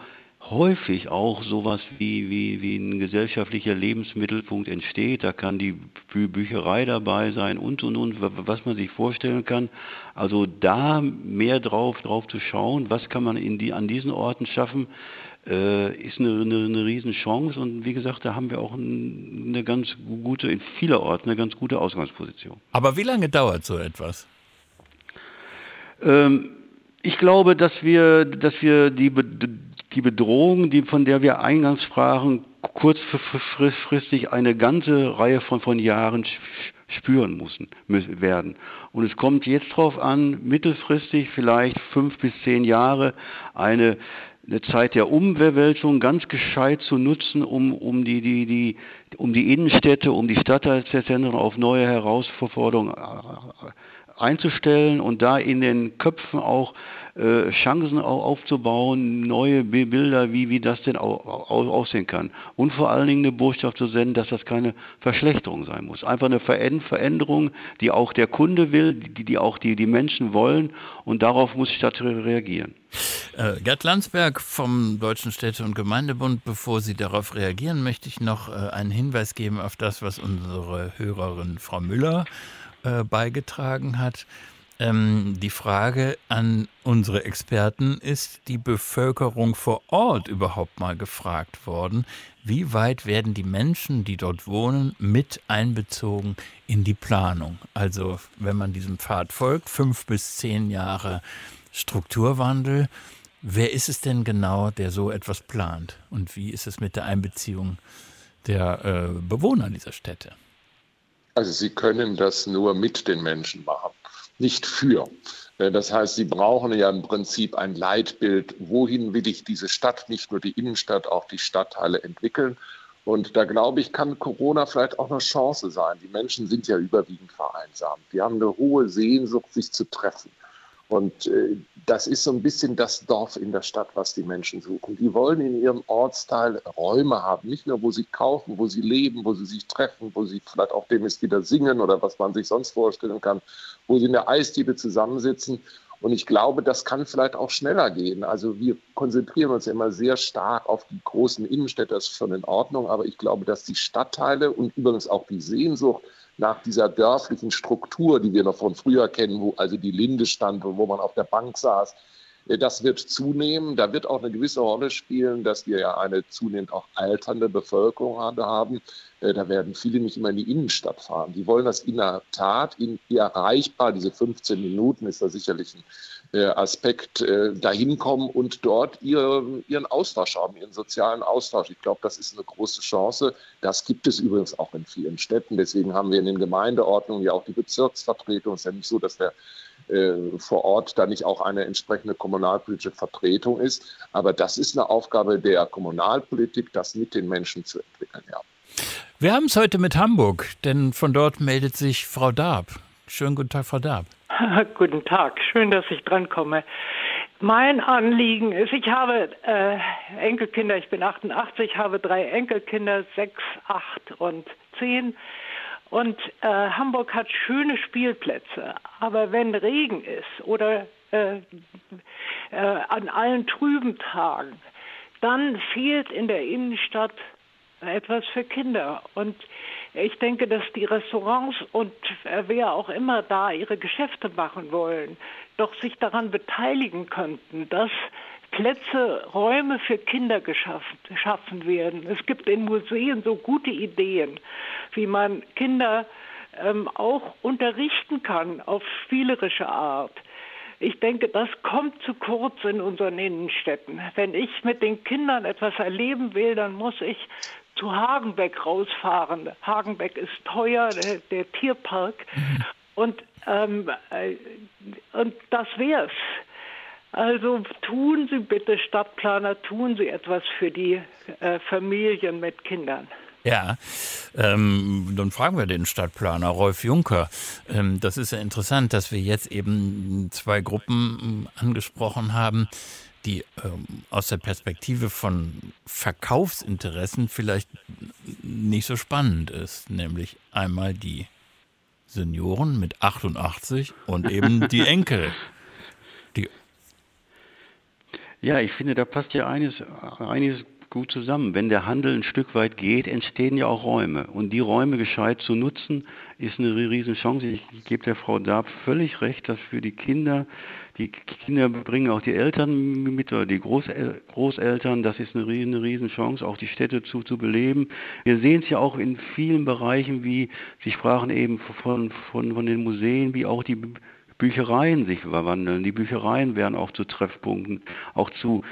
häufig auch sowas wie, wie, wie ein gesellschaftlicher Lebensmittelpunkt entsteht. Da kann die Bücherei dabei sein und und und, was man sich vorstellen kann. Also da mehr drauf, drauf zu schauen, was kann man in die, an diesen Orten schaffen, äh, ist eine, eine, eine Riesenchance. Und wie gesagt, da haben wir auch eine ganz gute, in vieler Orten eine ganz gute Ausgangsposition. Aber wie lange dauert so etwas? Ähm, Ich glaube, dass wir, dass wir die, die Bedrohung, die, von der wir eingangs sprachen, kurzfristig eine ganze Reihe von, von Jahren spüren müssen, werden. Und es kommt jetzt darauf an, mittelfristig vielleicht fünf bis zehn Jahre eine, eine Zeit der Umwälzung ganz gescheit zu nutzen, um, um, die, die, die, um die Innenstädte, um die Stadtteilzentren auf neue Herausforderungen einzustellen und da in den Köpfen auch äh, Chancen aufzubauen, neue Bilder, wie, wie das denn aussehen kann. Und vor allen Dingen eine Botschaft zu senden, dass das keine Verschlechterung sein muss. Einfach eine Veränderung, die auch der Kunde will, die, die auch die, die Menschen wollen und darauf muss die Stadt reagieren. Äh, Gerd Landsberg vom Deutschen Städte- und Gemeindebund, bevor Sie darauf reagieren, möchte ich noch äh, einen Hinweis geben auf das, was unsere Hörerin Frau Müller äh, beigetragen hat. Ähm, die Frage an unsere Experten, ist die Bevölkerung vor Ort überhaupt mal gefragt worden? Wie weit werden die Menschen, die dort wohnen, mit einbezogen in die Planung? Also wenn man diesem Pfad folgt, fünf bis zehn Jahre Strukturwandel, wer ist es denn genau, der so etwas plant? Und wie ist es mit der Einbeziehung der äh, Bewohner dieser Städte? Also Sie können das nur mit den Menschen machen nicht für. Äh, das heißt, sie brauchen ja im Prinzip ein Leitbild, wohin will ich diese Stadt, nicht nur die Innenstadt, auch die Stadtteile entwickeln. Und da glaube ich, kann Corona vielleicht auch eine Chance sein. Die Menschen sind ja überwiegend vereinsamt. Die haben eine hohe Sehnsucht, sich zu treffen. Und äh, das ist so ein bisschen das Dorf in der Stadt, was die Menschen suchen. Die wollen in ihrem Ortsteil Räume haben, nicht nur, wo sie kaufen, wo sie leben, wo sie sich treffen, wo sie vielleicht auch demnächst wieder singen oder was man sich sonst vorstellen kann, wo sie in der Eisdiele zusammensitzen. Und ich glaube, das kann vielleicht auch schneller gehen. Also wir konzentrieren uns immer sehr stark auf die großen Innenstädte, das ist schon in Ordnung. Aber ich glaube, dass die Stadtteile und übrigens auch die Sehnsucht nach dieser dörflichen Struktur, die wir noch von früher kennen, wo also die Linde stand und wo man auf der Bank saß, äh, das wird zunehmen. Da wird auch eine gewisse Rolle spielen, dass wir ja eine zunehmend auch alternde Bevölkerung haben. Äh, da werden viele nicht immer in die Innenstadt fahren. Die wollen das in der Tat in, erreichbar, diese 15 Minuten ist da sicherlich ein Aspekt, dahin kommen und dort ihren, ihren Austausch haben, ihren sozialen Austausch. Ich glaube, das ist eine große Chance. Das gibt es übrigens auch in vielen Städten. Deswegen haben wir in den Gemeindeordnungen ja auch die Bezirksvertretung. Es ist ja nicht so, dass der äh, vor Ort da nicht auch eine entsprechende kommunalpolitische Vertretung ist. Aber das ist eine Aufgabe der Kommunalpolitik, das mit den Menschen zu entwickeln, ja. Wir haben es heute mit Hamburg, denn von dort meldet sich Frau Darb. Schönen guten Tag, Frau Darb. guten Tag, schön, dass ich drankomme. Mein Anliegen ist, ich habe äh, Enkelkinder, ich bin 88, habe drei Enkelkinder, sechs, acht und zehn. Und äh, Hamburg hat schöne Spielplätze, aber wenn Regen ist oder äh, äh, an allen trüben Tagen, dann fehlt in der Innenstadt etwas für Kinder. Und ich denke, dass die Restaurants und äh, wer auch immer da ihre Geschäfte machen wollen, doch sich daran beteiligen könnten, dass Plätze, Räume für Kinder geschaffen, geschaffen werden. Es gibt in Museen so gute Ideen, wie man Kinder ähm, auch unterrichten kann auf spielerische Art. Ich denke, das kommt zu kurz in unseren Innenstädten. Wenn ich mit den Kindern etwas erleben will, dann muss ich zu Hagenbeck rausfahren. Hagenbeck ist teuer, der, der Tierpark. Mhm. Und, ähm, äh, und das wär's. Also tun Sie bitte, Stadtplaner, tun Sie etwas für die äh, Familien mit Kindern. Ja, ähm, dann fragen wir den Stadtplaner Rolf Juncker. Ähm, das ist ja interessant, dass wir jetzt eben zwei Gruppen ähm, angesprochen haben, die ähm, aus der Perspektive von Verkaufsinteressen vielleicht nicht so spannend ist, nämlich einmal die Senioren mit 88 und eben die Enkel. Ja, ich finde, da passt ja eines, einiges gut zusammen. Wenn der Handel ein Stück weit geht, entstehen ja auch Räume. Und die Räume gescheit zu nutzen, ist eine Riesenchance. Ich, ich gebe der Frau Darb völlig recht, dass für die Kinder, die Kinder bringen auch die Eltern mit oder die Großel Großeltern, das ist eine, eine Riesenchance, auch die Städte zu, zu beleben. Wir sehen es ja auch in vielen Bereichen, wie Sie sprachen eben von, von, von den Museen, wie auch die Büchereien sich verwandeln. Die Büchereien werden auch zu Treffpunkten, auch zu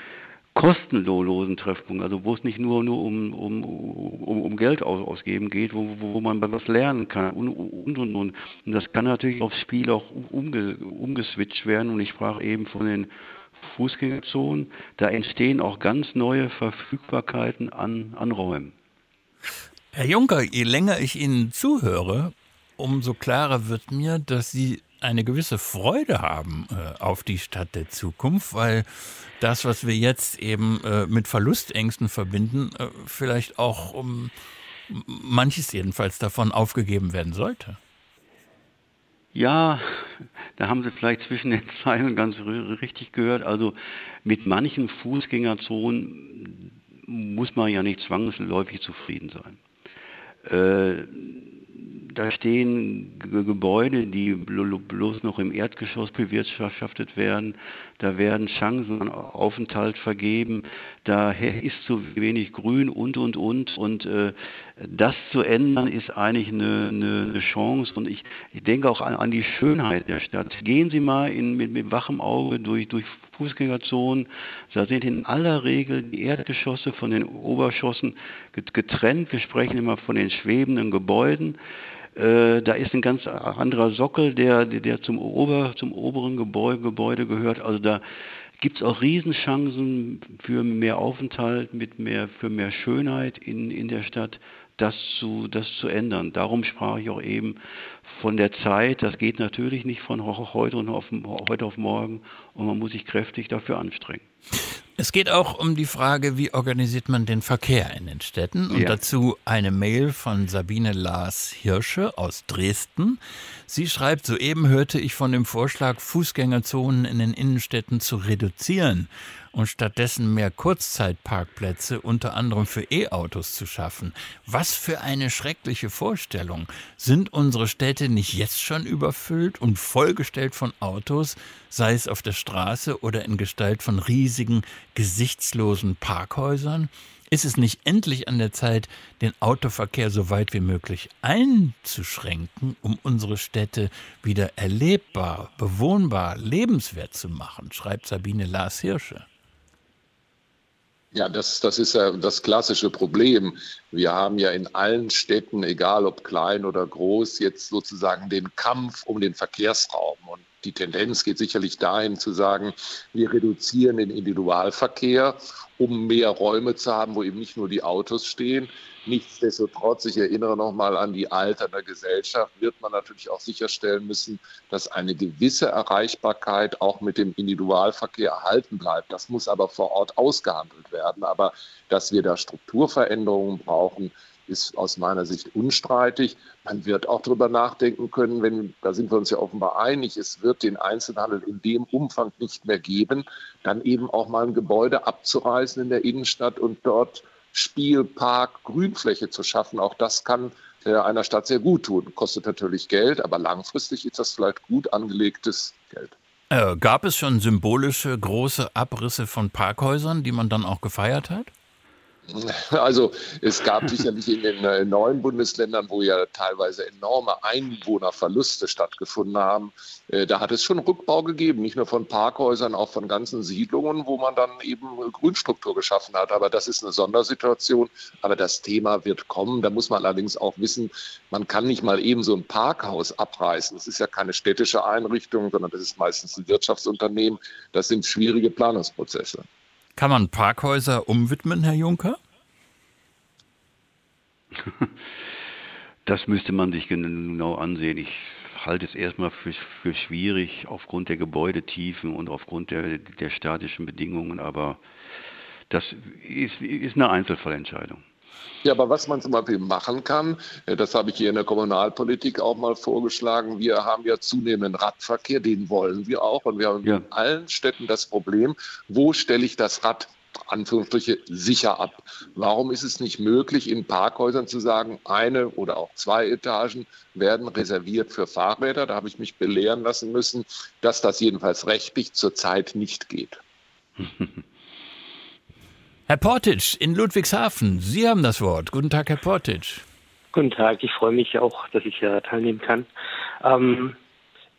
kostenlosen Treffpunkten, also wo es nicht nur, nur um, um, um, um Geld aus, ausgeben geht, wo, wo man was lernen kann und, und, und, und. Und das kann natürlich aufs Spiel auch umge, umgeswitcht werden und ich sprach eben von den Fußgängerzonen, da entstehen auch ganz neue Verfügbarkeiten an, an Räumen. Herr Juncker, je länger ich Ihnen zuhöre, umso klarer wird mir, dass Sie eine gewisse Freude haben äh, auf die Stadt der Zukunft, weil das, was wir jetzt eben äh, mit Verlustängsten verbinden, äh, vielleicht auch um manches jedenfalls davon aufgegeben werden sollte. Ja, da haben Sie vielleicht zwischen den Zeilen ganz richtig gehört. Also mit manchen Fußgängerzonen muss man ja nicht zwangsläufig zufrieden sein. Äh, da stehen Gebäude, die bloß noch im Erdgeschoss bewirtschaftet werden. Da werden Chancen Aufenthalt vergeben. Da ist zu wenig Grün und, und, und. Und äh, das zu ändern, ist eigentlich eine, eine, Chance. Und ich, ich denke auch an, an, die Schönheit der Stadt. Gehen Sie mal in, mit, mit wachem Auge durch, durch Fußgängerzonen. Da sind in aller Regel die Erdgeschosse von den Obergeschossen getrennt. Wir sprechen immer von den schwebenden Gebäuden. Äh, da ist ein ganz anderer Sockel, der, der zum, Ober, zum oberen Gebäude, Gebäude gehört. Also da gibt es auch Riesenchancen für mehr Aufenthalt, mit mehr, für mehr Schönheit in, in der Stadt, das zu, das zu ändern. Darum sprach ich auch eben von der Zeit. Das geht natürlich nicht von heute, und auf, heute auf morgen und man muss sich kräftig dafür anstrengen. Es geht auch um die Frage, wie organisiert man den Verkehr in den Städten. Und ja. dazu eine Mail von Sabine Lars Hirsche aus Dresden. Sie schreibt, soeben hörte ich von dem Vorschlag, Fußgängerzonen in den Innenstädten zu reduzieren und stattdessen mehr Kurzzeitparkplätze unter anderem für E-Autos zu schaffen. Was für eine schreckliche Vorstellung. Sind unsere Städte nicht jetzt schon überfüllt und vollgestellt von Autos, sei es auf der Straße oder in Gestalt von riesigen, gesichtslosen Parkhäusern? Ist es nicht endlich an der Zeit, den Autoverkehr so weit wie möglich einzuschränken, um unsere Städte wieder erlebbar, bewohnbar, lebenswert zu machen, schreibt Sabine Lars Hirsche. Ja, das, das ist ja das klassische Problem. Wir haben ja in allen Städten, egal ob klein oder groß, jetzt sozusagen den Kampf um den Verkehrsraum. Und die Tendenz geht sicherlich dahin zu sagen, wir reduzieren den Individualverkehr, um mehr Räume zu haben, wo eben nicht nur die Autos stehen, Nichtsdestotrotz, ich erinnere nochmal an die alternde Gesellschaft, wird man natürlich auch sicherstellen müssen, dass eine gewisse Erreichbarkeit auch mit dem Individualverkehr erhalten bleibt. Das muss aber vor Ort ausgehandelt werden. Aber dass wir da Strukturveränderungen brauchen, ist aus meiner Sicht unstreitig. Man wird auch darüber nachdenken können, wenn, da sind wir uns ja offenbar einig, es wird den Einzelhandel in dem Umfang nicht mehr geben, dann eben auch mal ein Gebäude abzureißen in der Innenstadt und dort Spielpark, Grünfläche zu schaffen. Auch das kann einer Stadt sehr gut tun. Kostet natürlich Geld, aber langfristig ist das vielleicht gut angelegtes Geld. Äh, gab es schon symbolische große Abrisse von Parkhäusern, die man dann auch gefeiert hat? Also es gab sicherlich in den äh, neuen Bundesländern, wo ja teilweise enorme Einwohnerverluste stattgefunden haben, äh, da hat es schon Rückbau gegeben, nicht nur von Parkhäusern, auch von ganzen Siedlungen, wo man dann eben Grünstruktur geschaffen hat. Aber das ist eine Sondersituation. Aber das Thema wird kommen. Da muss man allerdings auch wissen, man kann nicht mal eben so ein Parkhaus abreißen. Das ist ja keine städtische Einrichtung, sondern das ist meistens ein Wirtschaftsunternehmen. Das sind schwierige Planungsprozesse. Kann man Parkhäuser umwidmen, Herr Juncker? Das müsste man sich genau ansehen. Ich halte es erstmal für, für schwierig aufgrund der Gebäudetiefen und aufgrund der, der statischen Bedingungen, aber das ist, ist eine Einzelfallentscheidung. Ja, aber was man zum Beispiel machen kann, das habe ich hier in der Kommunalpolitik auch mal vorgeschlagen. Wir haben ja zunehmenden Radverkehr, den wollen wir auch. Und wir haben ja. in allen Städten das Problem, wo stelle ich das Rad Anführungsstriche sicher ab. Warum ist es nicht möglich, in Parkhäusern zu sagen, eine oder auch zwei Etagen werden reserviert für Fahrräder? Da habe ich mich belehren lassen müssen, dass das jedenfalls rechtlich zurzeit nicht geht. Herr Portitsch in Ludwigshafen, Sie haben das Wort. Guten Tag, Herr Portitsch. Guten Tag, ich freue mich auch, dass ich hier teilnehmen kann. Ähm,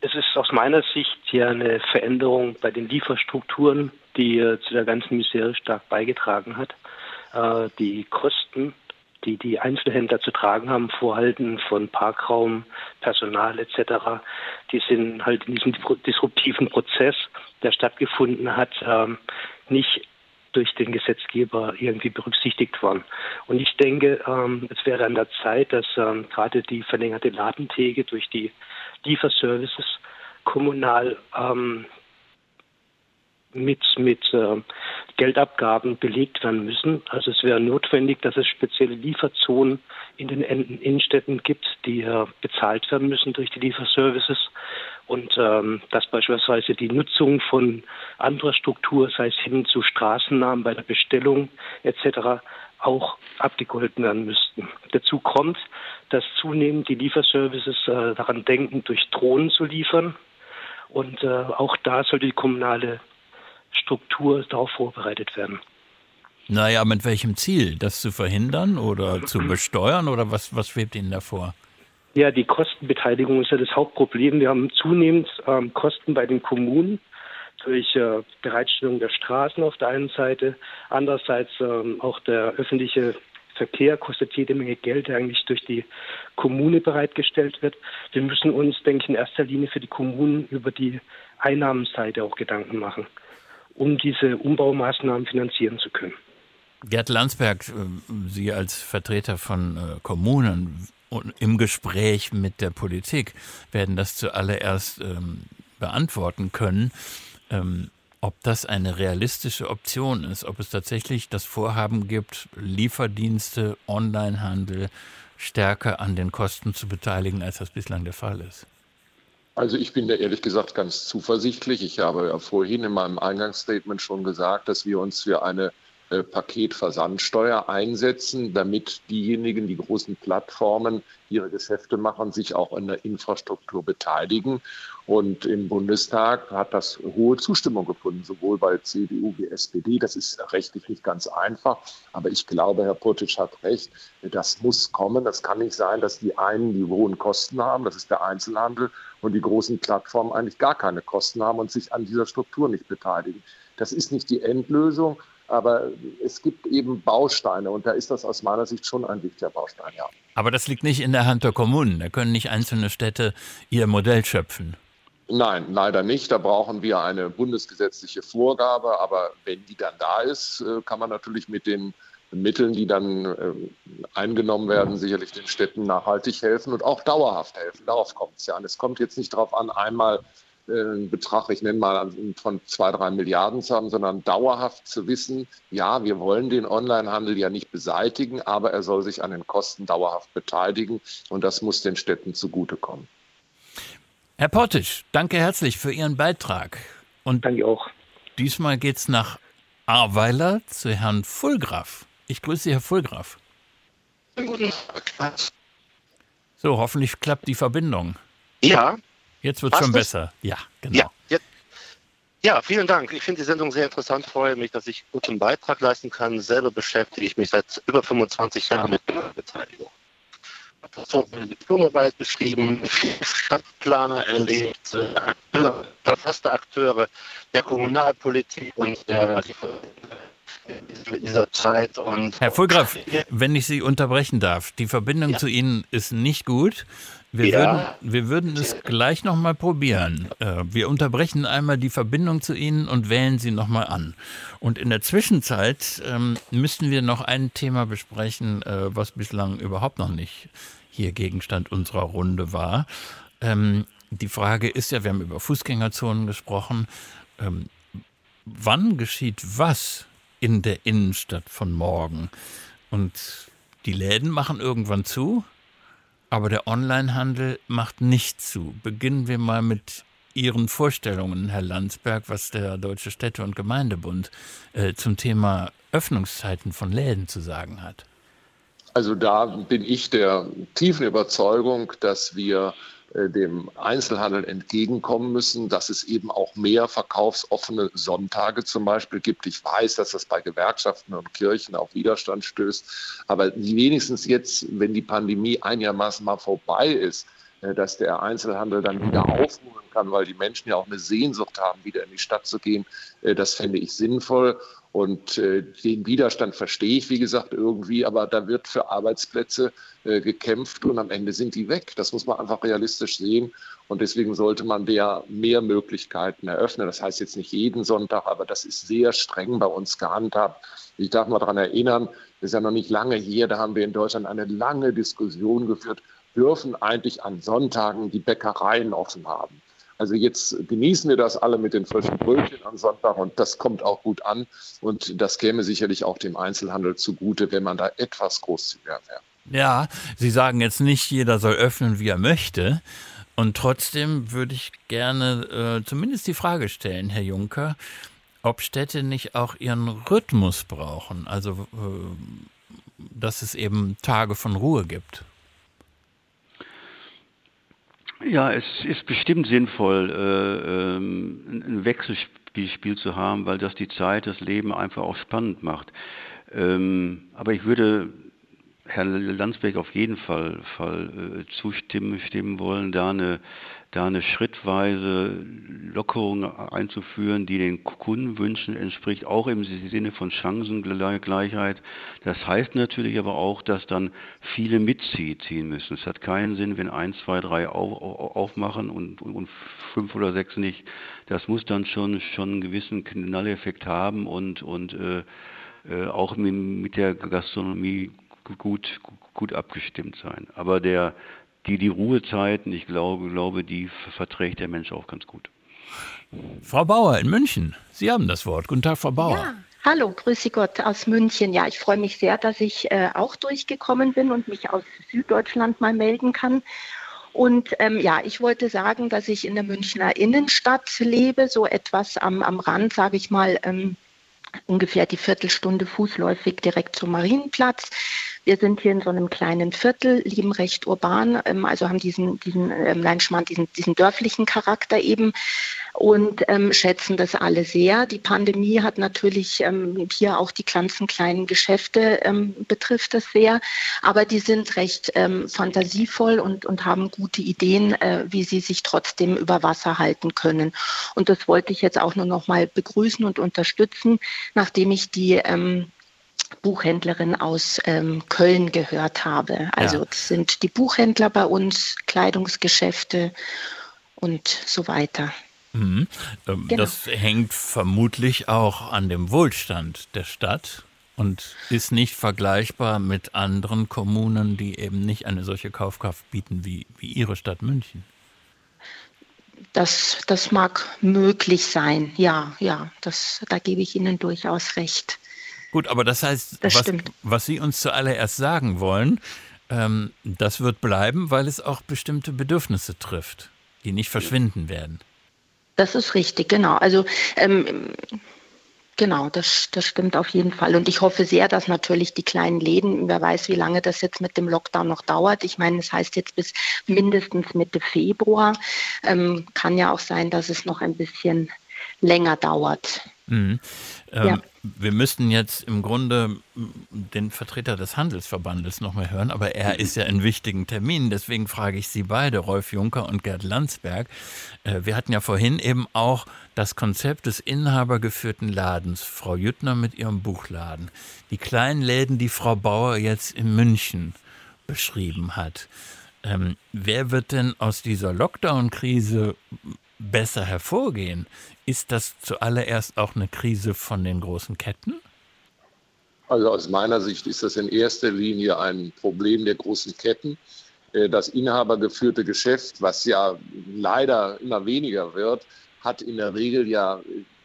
Es ist aus meiner Sicht ja eine Veränderung bei den Lieferstrukturen, die äh, zu der ganzen Misere stark beigetragen hat. Äh, die Kosten, die die Einzelhändler zu tragen haben, Vorhalten von Parkraum, Personal etc., die sind halt in diesem disruptiven Prozess, der stattgefunden hat, ähm, nicht durch den Gesetzgeber irgendwie berücksichtigt worden. Und ich denke, ähm, es wäre an der Zeit, dass ähm, gerade die verlängerte Ladentheke durch die Lieferservices kommunal ähm, mit, mit äh, Geldabgaben belegt werden müssen. Also es wäre notwendig, dass es spezielle Lieferzonen in den Innenstädten gibt, die äh, bezahlt werden müssen durch die Lieferservices und ähm, dass beispielsweise die Nutzung von anderer Struktur, sei es hin zu Straßennamen bei der Bestellung etc., auch abgegolten werden müssten. Dazu kommt, dass zunehmend die Lieferservices äh, daran denken, durch Drohnen zu liefern. Und äh, auch da sollte die kommunale Struktur darauf vorbereitet werden. Naja, mit welchem Ziel? Das zu verhindern oder zu besteuern oder was, was schwebt Ihnen davor? Ja, die Kostenbeteiligung ist ja das Hauptproblem. Wir haben zunehmend ähm, Kosten bei den Kommunen durch äh, Bereitstellung der Straßen auf der einen Seite, andererseits ähm, auch der öffentliche Verkehr kostet jede Menge Geld, der eigentlich durch die Kommune bereitgestellt wird. Wir müssen uns, denke ich, in erster Linie für die Kommunen über die Einnahmenseite auch Gedanken machen, um diese Umbaumaßnahmen finanzieren zu können. Gerd Landsberg, äh, Sie als Vertreter von äh, Kommunen im Gespräch mit der Politik werden das zuallererst ähm, beantworten können. Ähm, ob das eine realistische Option ist, ob es tatsächlich das Vorhaben gibt, Lieferdienste, Onlinehandel stärker an den Kosten zu beteiligen, als das bislang der Fall ist. Also ich bin da ehrlich gesagt ganz zuversichtlich. Ich habe ja vorhin in meinem Eingangsstatement schon gesagt, dass wir uns für eine äh, Paketversandsteuer einsetzen, damit diejenigen, die großen Plattformen ihre Geschäfte machen, sich auch an der Infrastruktur beteiligen. Und im Bundestag hat das hohe Zustimmung gefunden, sowohl bei CDU wie SPD. Das ist rechtlich nicht ganz einfach, aber ich glaube, Herr Puttisch hat recht. Das muss kommen. Das kann nicht sein, dass die einen die hohen Kosten haben, das ist der Einzelhandel, und die großen Plattformen eigentlich gar keine Kosten haben und sich an dieser Struktur nicht beteiligen. Das ist nicht die Endlösung, aber es gibt eben Bausteine und da ist das aus meiner Sicht schon ein wichtiger Baustein, ja. Aber das liegt nicht in der Hand der Kommunen. Da können nicht einzelne Städte ihr Modell schöpfen. Nein, leider nicht. Da brauchen wir eine bundesgesetzliche Vorgabe. Aber wenn die dann da ist, äh, kann man natürlich mit den Mitteln, die dann äh, eingenommen werden, sicherlich den Städten nachhaltig helfen und auch dauerhaft helfen. Darauf kommt es ja an. Es kommt jetzt nicht darauf an, einmal einen Betrag, ich nenne mal von zwei, drei Milliarden zu haben, sondern dauerhaft zu wissen, ja, wir wollen den Onlinehandel ja nicht beseitigen, aber er soll sich an den Kosten dauerhaft beteiligen und das muss den Städten zugutekommen. Herr Pottisch, danke herzlich für Ihren Beitrag. Und danke auch. Diesmal geht es nach Ahrweiler zu Herrn Fulgraf. Ich grüße Sie, Herr Fulgraf. Guten Tag. So, hoffentlich klappt die Verbindung. Ja, Jetzt wird es schon besser. Ja, genau. Ja, jetzt, ja, vielen Dank. Ich finde die Sendung sehr interessant. Freue mich, dass ich guten Beitrag leisten kann. Selber beschäftige ich mich seit über 25 Jahren mit Bürgerbeteiligung. Ich habe so eine Diplomarbeit beschrieben, Stadtplaner erlebt, Akteure, verfasste Akteure der Kommunalpolitik und der dieser Zeit. Und Herr Fulgraf, wenn ich Sie unterbrechen darf, die Verbindung ja. zu Ihnen ist nicht gut. Wir, ja. würden, wir würden es gleich nochmal probieren. Äh, wir unterbrechen einmal die Verbindung zu Ihnen und wählen Sie nochmal an. Und in der Zwischenzeit ähm, müssten wir noch ein Thema besprechen, äh, was bislang überhaupt noch nicht hier Gegenstand unserer Runde war. Ähm, die Frage ist ja, wir haben über Fußgängerzonen gesprochen. Ähm, wann geschieht was in der Innenstadt von morgen? Und die Läden machen irgendwann zu aber der Onlinehandel macht nicht zu. Beginnen wir mal mit Ihren Vorstellungen, Herr Landsberg, was der Deutsche Städte- und Gemeindebund äh, zum Thema Öffnungszeiten von Läden zu sagen hat. Also da bin ich der tiefen Überzeugung, dass wir dem Einzelhandel entgegenkommen müssen, dass es eben auch mehr verkaufsoffene Sonntage zum Beispiel gibt. Ich weiß, dass das bei Gewerkschaften und Kirchen auf Widerstand stößt, aber wenigstens jetzt, wenn die Pandemie einigermaßen mal vorbei ist, äh, dass der Einzelhandel dann wieder aufholen kann, weil die Menschen ja auch eine Sehnsucht haben, wieder in die Stadt zu gehen. Äh, das fände ich sinnvoll. Und äh, den Widerstand verstehe ich, wie gesagt, irgendwie, aber da wird für Arbeitsplätze äh, gekämpft und am Ende sind die weg. Das muss man einfach realistisch sehen. Und deswegen sollte man der mehr Möglichkeiten eröffnen. Das heißt jetzt nicht jeden Sonntag, aber das ist sehr streng bei uns gehandhabt. Ich darf mal daran erinnern, das ist ja noch nicht lange hier, da haben wir in Deutschland eine lange Diskussion geführt, dürfen eigentlich an Sonntagen die Bäckereien offen haben. Also jetzt genießen wir das alle mit den frischen Brötchen am Sonntag und das kommt auch gut an und das käme sicherlich auch dem Einzelhandel zugute, wenn man da etwas großzügiger wäre. Ja, Sie sagen jetzt nicht, jeder soll öffnen, wie er möchte. Und trotzdem würde ich gerne äh, zumindest die Frage stellen, Herr Juncker, ob Städte nicht auch ihren Rhythmus brauchen, also äh, dass es eben Tage von Ruhe gibt. Ja, es ist bestimmt sinnvoll, äh, ähm, ein Wechselspiel zu haben, weil das die Zeit, das Leben einfach auch spannend macht. Ähm, aber ich würde Herrn Landsberg auf jeden Fall, Fall äh, zustimmen stimmen wollen, da eine, da eine schrittweise Lockerung einzuführen, die den Kundenwünschen entspricht, auch im Sinne von Chancengleichheit. Das heißt natürlich aber auch, dass dann viele mitziehen müssen. Es hat keinen Sinn, wenn eins, zwei, drei auf, aufmachen und, und fünf oder sechs nicht. Das muss dann schon, schon einen gewissen Knalleffekt haben und, und äh, äh auch mit, mit der Gastronomie gut, gut abgestimmt sein. Aber der, die, die Ruhezeiten, ich glaube, glaube, die verträgt der Mensch auch ganz gut. Frau Bauer in München, Sie haben das Wort. Guten Tag, Frau Bauer. Ja. Hallo, grüße Gott aus München. Ja, ich freue mich sehr, dass ich äh, auch durchgekommen bin und mich aus Süddeutschland mal melden kann. Und ähm, ja, ich wollte sagen, dass ich in der Münchner Innenstadt lebe, so etwas am, am Rand, sage ich mal, ähm, ungefähr die Viertelstunde fußläufig direkt zum Marienplatz. Wir sind hier in so einem kleinen Viertel, leben recht urban, ähm, also haben diesen, diesen, ähm, nein, Schmarrn, diesen, diesen dörflichen Charakter eben und ähm, schätzen das alle sehr. Die Pandemie hat natürlich ähm, hier auch die ganzen kleinen Geschäfte ähm, betrifft das sehr, aber die sind recht ähm, fantasievoll und, und haben gute Ideen, äh, wie sie sich trotzdem über Wasser halten können. Und das wollte ich jetzt auch nur noch mal begrüßen und unterstützen, nachdem ich die ähm, Buchhändlerin aus ähm, Köln gehört habe. Also ja. das sind die Buchhändler bei uns, Kleidungsgeschäfte und so weiter. Mhm. Ähm, genau. Das hängt vermutlich auch an dem Wohlstand der Stadt und ist nicht vergleichbar mit anderen Kommunen, die eben nicht eine solche Kaufkraft bieten wie, wie Ihre Stadt München. Das, das mag möglich sein, ja, ja, das, da gebe ich Ihnen durchaus recht. Gut, aber das heißt, das was, was, Sie uns zuallererst sagen wollen, ähm, das wird bleiben, weil es auch bestimmte Bedürfnisse trifft, die nicht verschwinden werden. Das ist richtig, genau. Also ähm, Genau, das, das stimmt auf jeden Fall. Und ich hoffe sehr, dass natürlich die kleinen Läden, wer weiß, wie lange das jetzt mit dem Lockdown noch dauert. Ich meine, es das heißt jetzt bis mindestens Mitte Februar. Ähm, kann ja auch sein, dass es noch ein bisschen länger dauert. Mhm. Ähm, ja. Wir müssten jetzt im Grunde den Vertreter des Handelsverbandes noch mal hören, aber er ist ja in wichtigen Terminen. Deswegen frage ich Sie beide, Rolf Juncker und Gerd Landsberg. Äh, wir hatten ja vorhin eben auch das Konzept des inhabergeführten Ladens, Frau Jüttner mit ihrem Buchladen. Die kleinen Läden, die Frau Bauer jetzt in München beschrieben hat. Ähm, wer wird denn aus dieser Lockdown-Krise besser hervorgehen? Ist das zuallererst auch eine Krise von den großen Ketten? Also aus meiner Sicht ist das in erster Linie ein Problem der großen Ketten. Äh, das inhabergeführte Geschäft, was ja leider immer weniger wird, hat in der Regel ja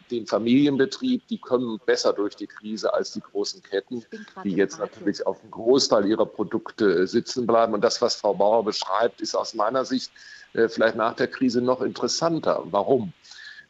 den Familienbetrieb, die kommen besser durch die Krise als die großen Ketten, die jetzt natürlich auf dem Großteil ihrer Produkte äh, sitzen bleiben. Und das, was Frau Bauer beschreibt, ist aus meiner Sicht äh, vielleicht nach der Krise noch interessanter. Warum?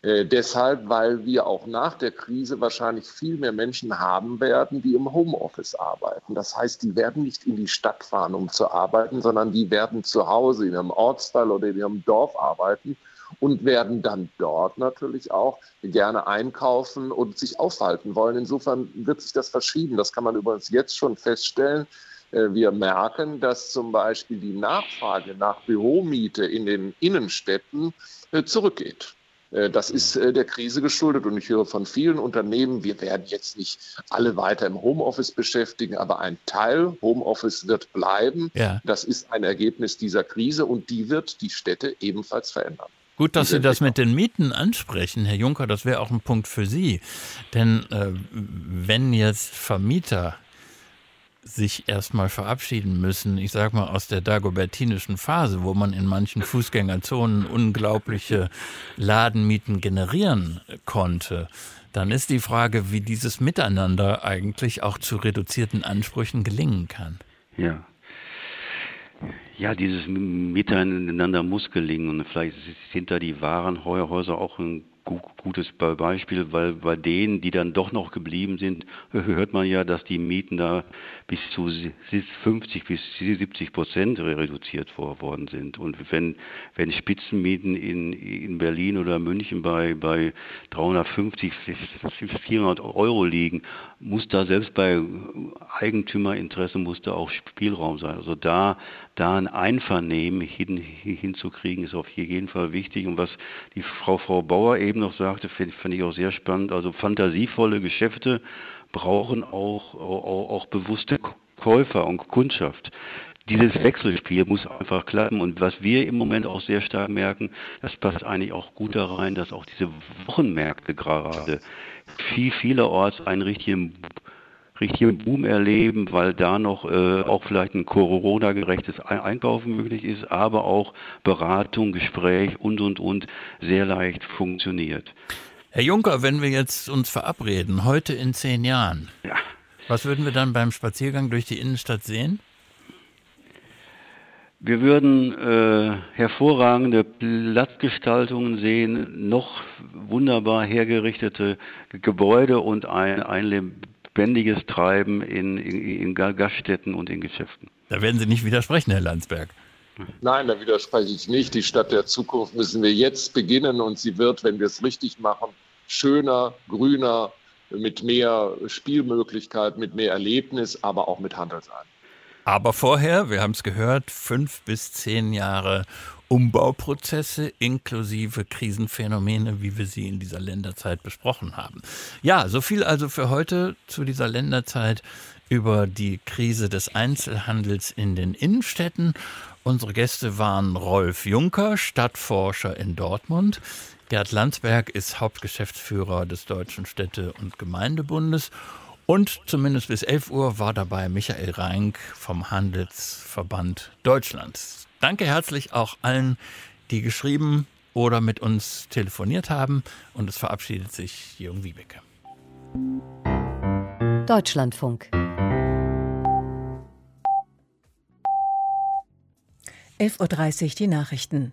Äh, deshalb, weil wir auch nach der Krise wahrscheinlich viel mehr Menschen haben werden, die im Homeoffice arbeiten. Das heißt, die werden nicht in die Stadt fahren, um zu arbeiten, sondern die werden zu Hause in ihrem Ortsteil oder in ihrem Dorf arbeiten und werden dann dort natürlich auch gerne einkaufen und sich aufhalten wollen. Insofern wird sich das verschieben. Das kann man übrigens jetzt schon feststellen. Äh, wir merken, dass zum Beispiel die Nachfrage nach Büromiete in den Innenstädten äh, zurückgeht. Äh, das ist der Krise geschuldet und ich höre von vielen Unternehmen, wir werden jetzt nicht alle weiter im Homeoffice beschäftigen, aber ein Teil Homeoffice wird bleiben. Ja. Das ist ein Ergebnis dieser Krise und die wird die Städte ebenfalls verändern. Gut, dass Sie das mit den Mieten ansprechen, Herr Juncker. Das wäre auch ein Punkt für Sie. Denn äh, wenn jetzt Vermieter sich erstmal verabschieden müssen, ich sag mal aus der dagobertinischen Phase, wo man in manchen Fußgängerzonen unglaubliche Ladenmieten generieren konnte, dann ist die Frage, wie dieses Miteinander eigentlich auch zu reduzierten Ansprüchen gelingen kann. Ja. Ja, dieses Miteinander muss gelingen und vielleicht sind da die Warenhäuser auch ein gutes Beispiel, weil bei denen, die dann doch noch geblieben sind, hört man ja, dass die Mieten da bis zu 50 bis 70 Prozent reduziert worden sind. Und wenn, wenn Spitzenmieten in, in Berlin oder München bei, bei 350, 400 Euro liegen, muss da selbst bei Eigentümerinteresse muss da auch Spielraum sein. Also da, da ein Einvernehmen hin, hinzukriegen, ist auf jeden Fall wichtig. Und was die Frau, Frau Bauer eben noch sagte, finde find ich auch sehr spannend. Also fantasievolle Geschäfte brauchen auch, auch, auch bewusste Käufer und Kundschaft dieses Wechselspiel muss einfach klappen. Und was wir im Moment auch sehr stark merken, das passt eigentlich auch gut da rein, dass auch diese Wochenmärkte gerade viel, vielerorts einen richtigen richtigen Boom erleben, weil da noch äh, auch vielleicht ein Corona-gerechtes Einkaufen möglich ist, aber auch Beratung, Gespräch und, und, und sehr leicht funktioniert. Herr Juncker, wenn wir jetzt uns verabreden, heute in zehn Jahren, ja. was würden wir dann beim Spaziergang durch die Innenstadt sehen? Wir würden äh, hervorragende Platzgestaltungen sehen, noch wunderbar hergerichtete Gebäude und ein, ein lebendiges Treiben in, in, in Gaststätten und in Geschäften. Da werden Sie nicht widersprechen, Herr Landsberg. Nein, da widerspreche ich nicht. Die Stadt der Zukunft müssen wir jetzt beginnen und sie wird, wenn wir es richtig machen, schöner, grüner, mit mehr Spielmöglichkeit, mit mehr Erlebnis, aber auch mit Handel sein. Aber vorher, wir haben es gehört, fünf bis zehn Jahre Umbauprozesse inklusive Krisenphänomene, wie wir sie in dieser Länderzeit besprochen haben. Ja, so viel also für heute zu dieser Länderzeit über die Krise des Einzelhandels in den Innenstädten. Unsere Gäste waren Rolf Juncker, Stadtforscher in Dortmund. Gerd Landsberg ist Hauptgeschäftsführer des Deutschen Städte- und Gemeindebundes und zumindest bis 11 Uhr war dabei Michael Reinck vom Handelsverband Deutschlands. Danke herzlich auch allen, die geschrieben oder mit uns telefoniert haben. Und es verabschiedet sich Jürgen Wiebeke. Deutschlandfunk. 11.30 Uhr die Nachrichten.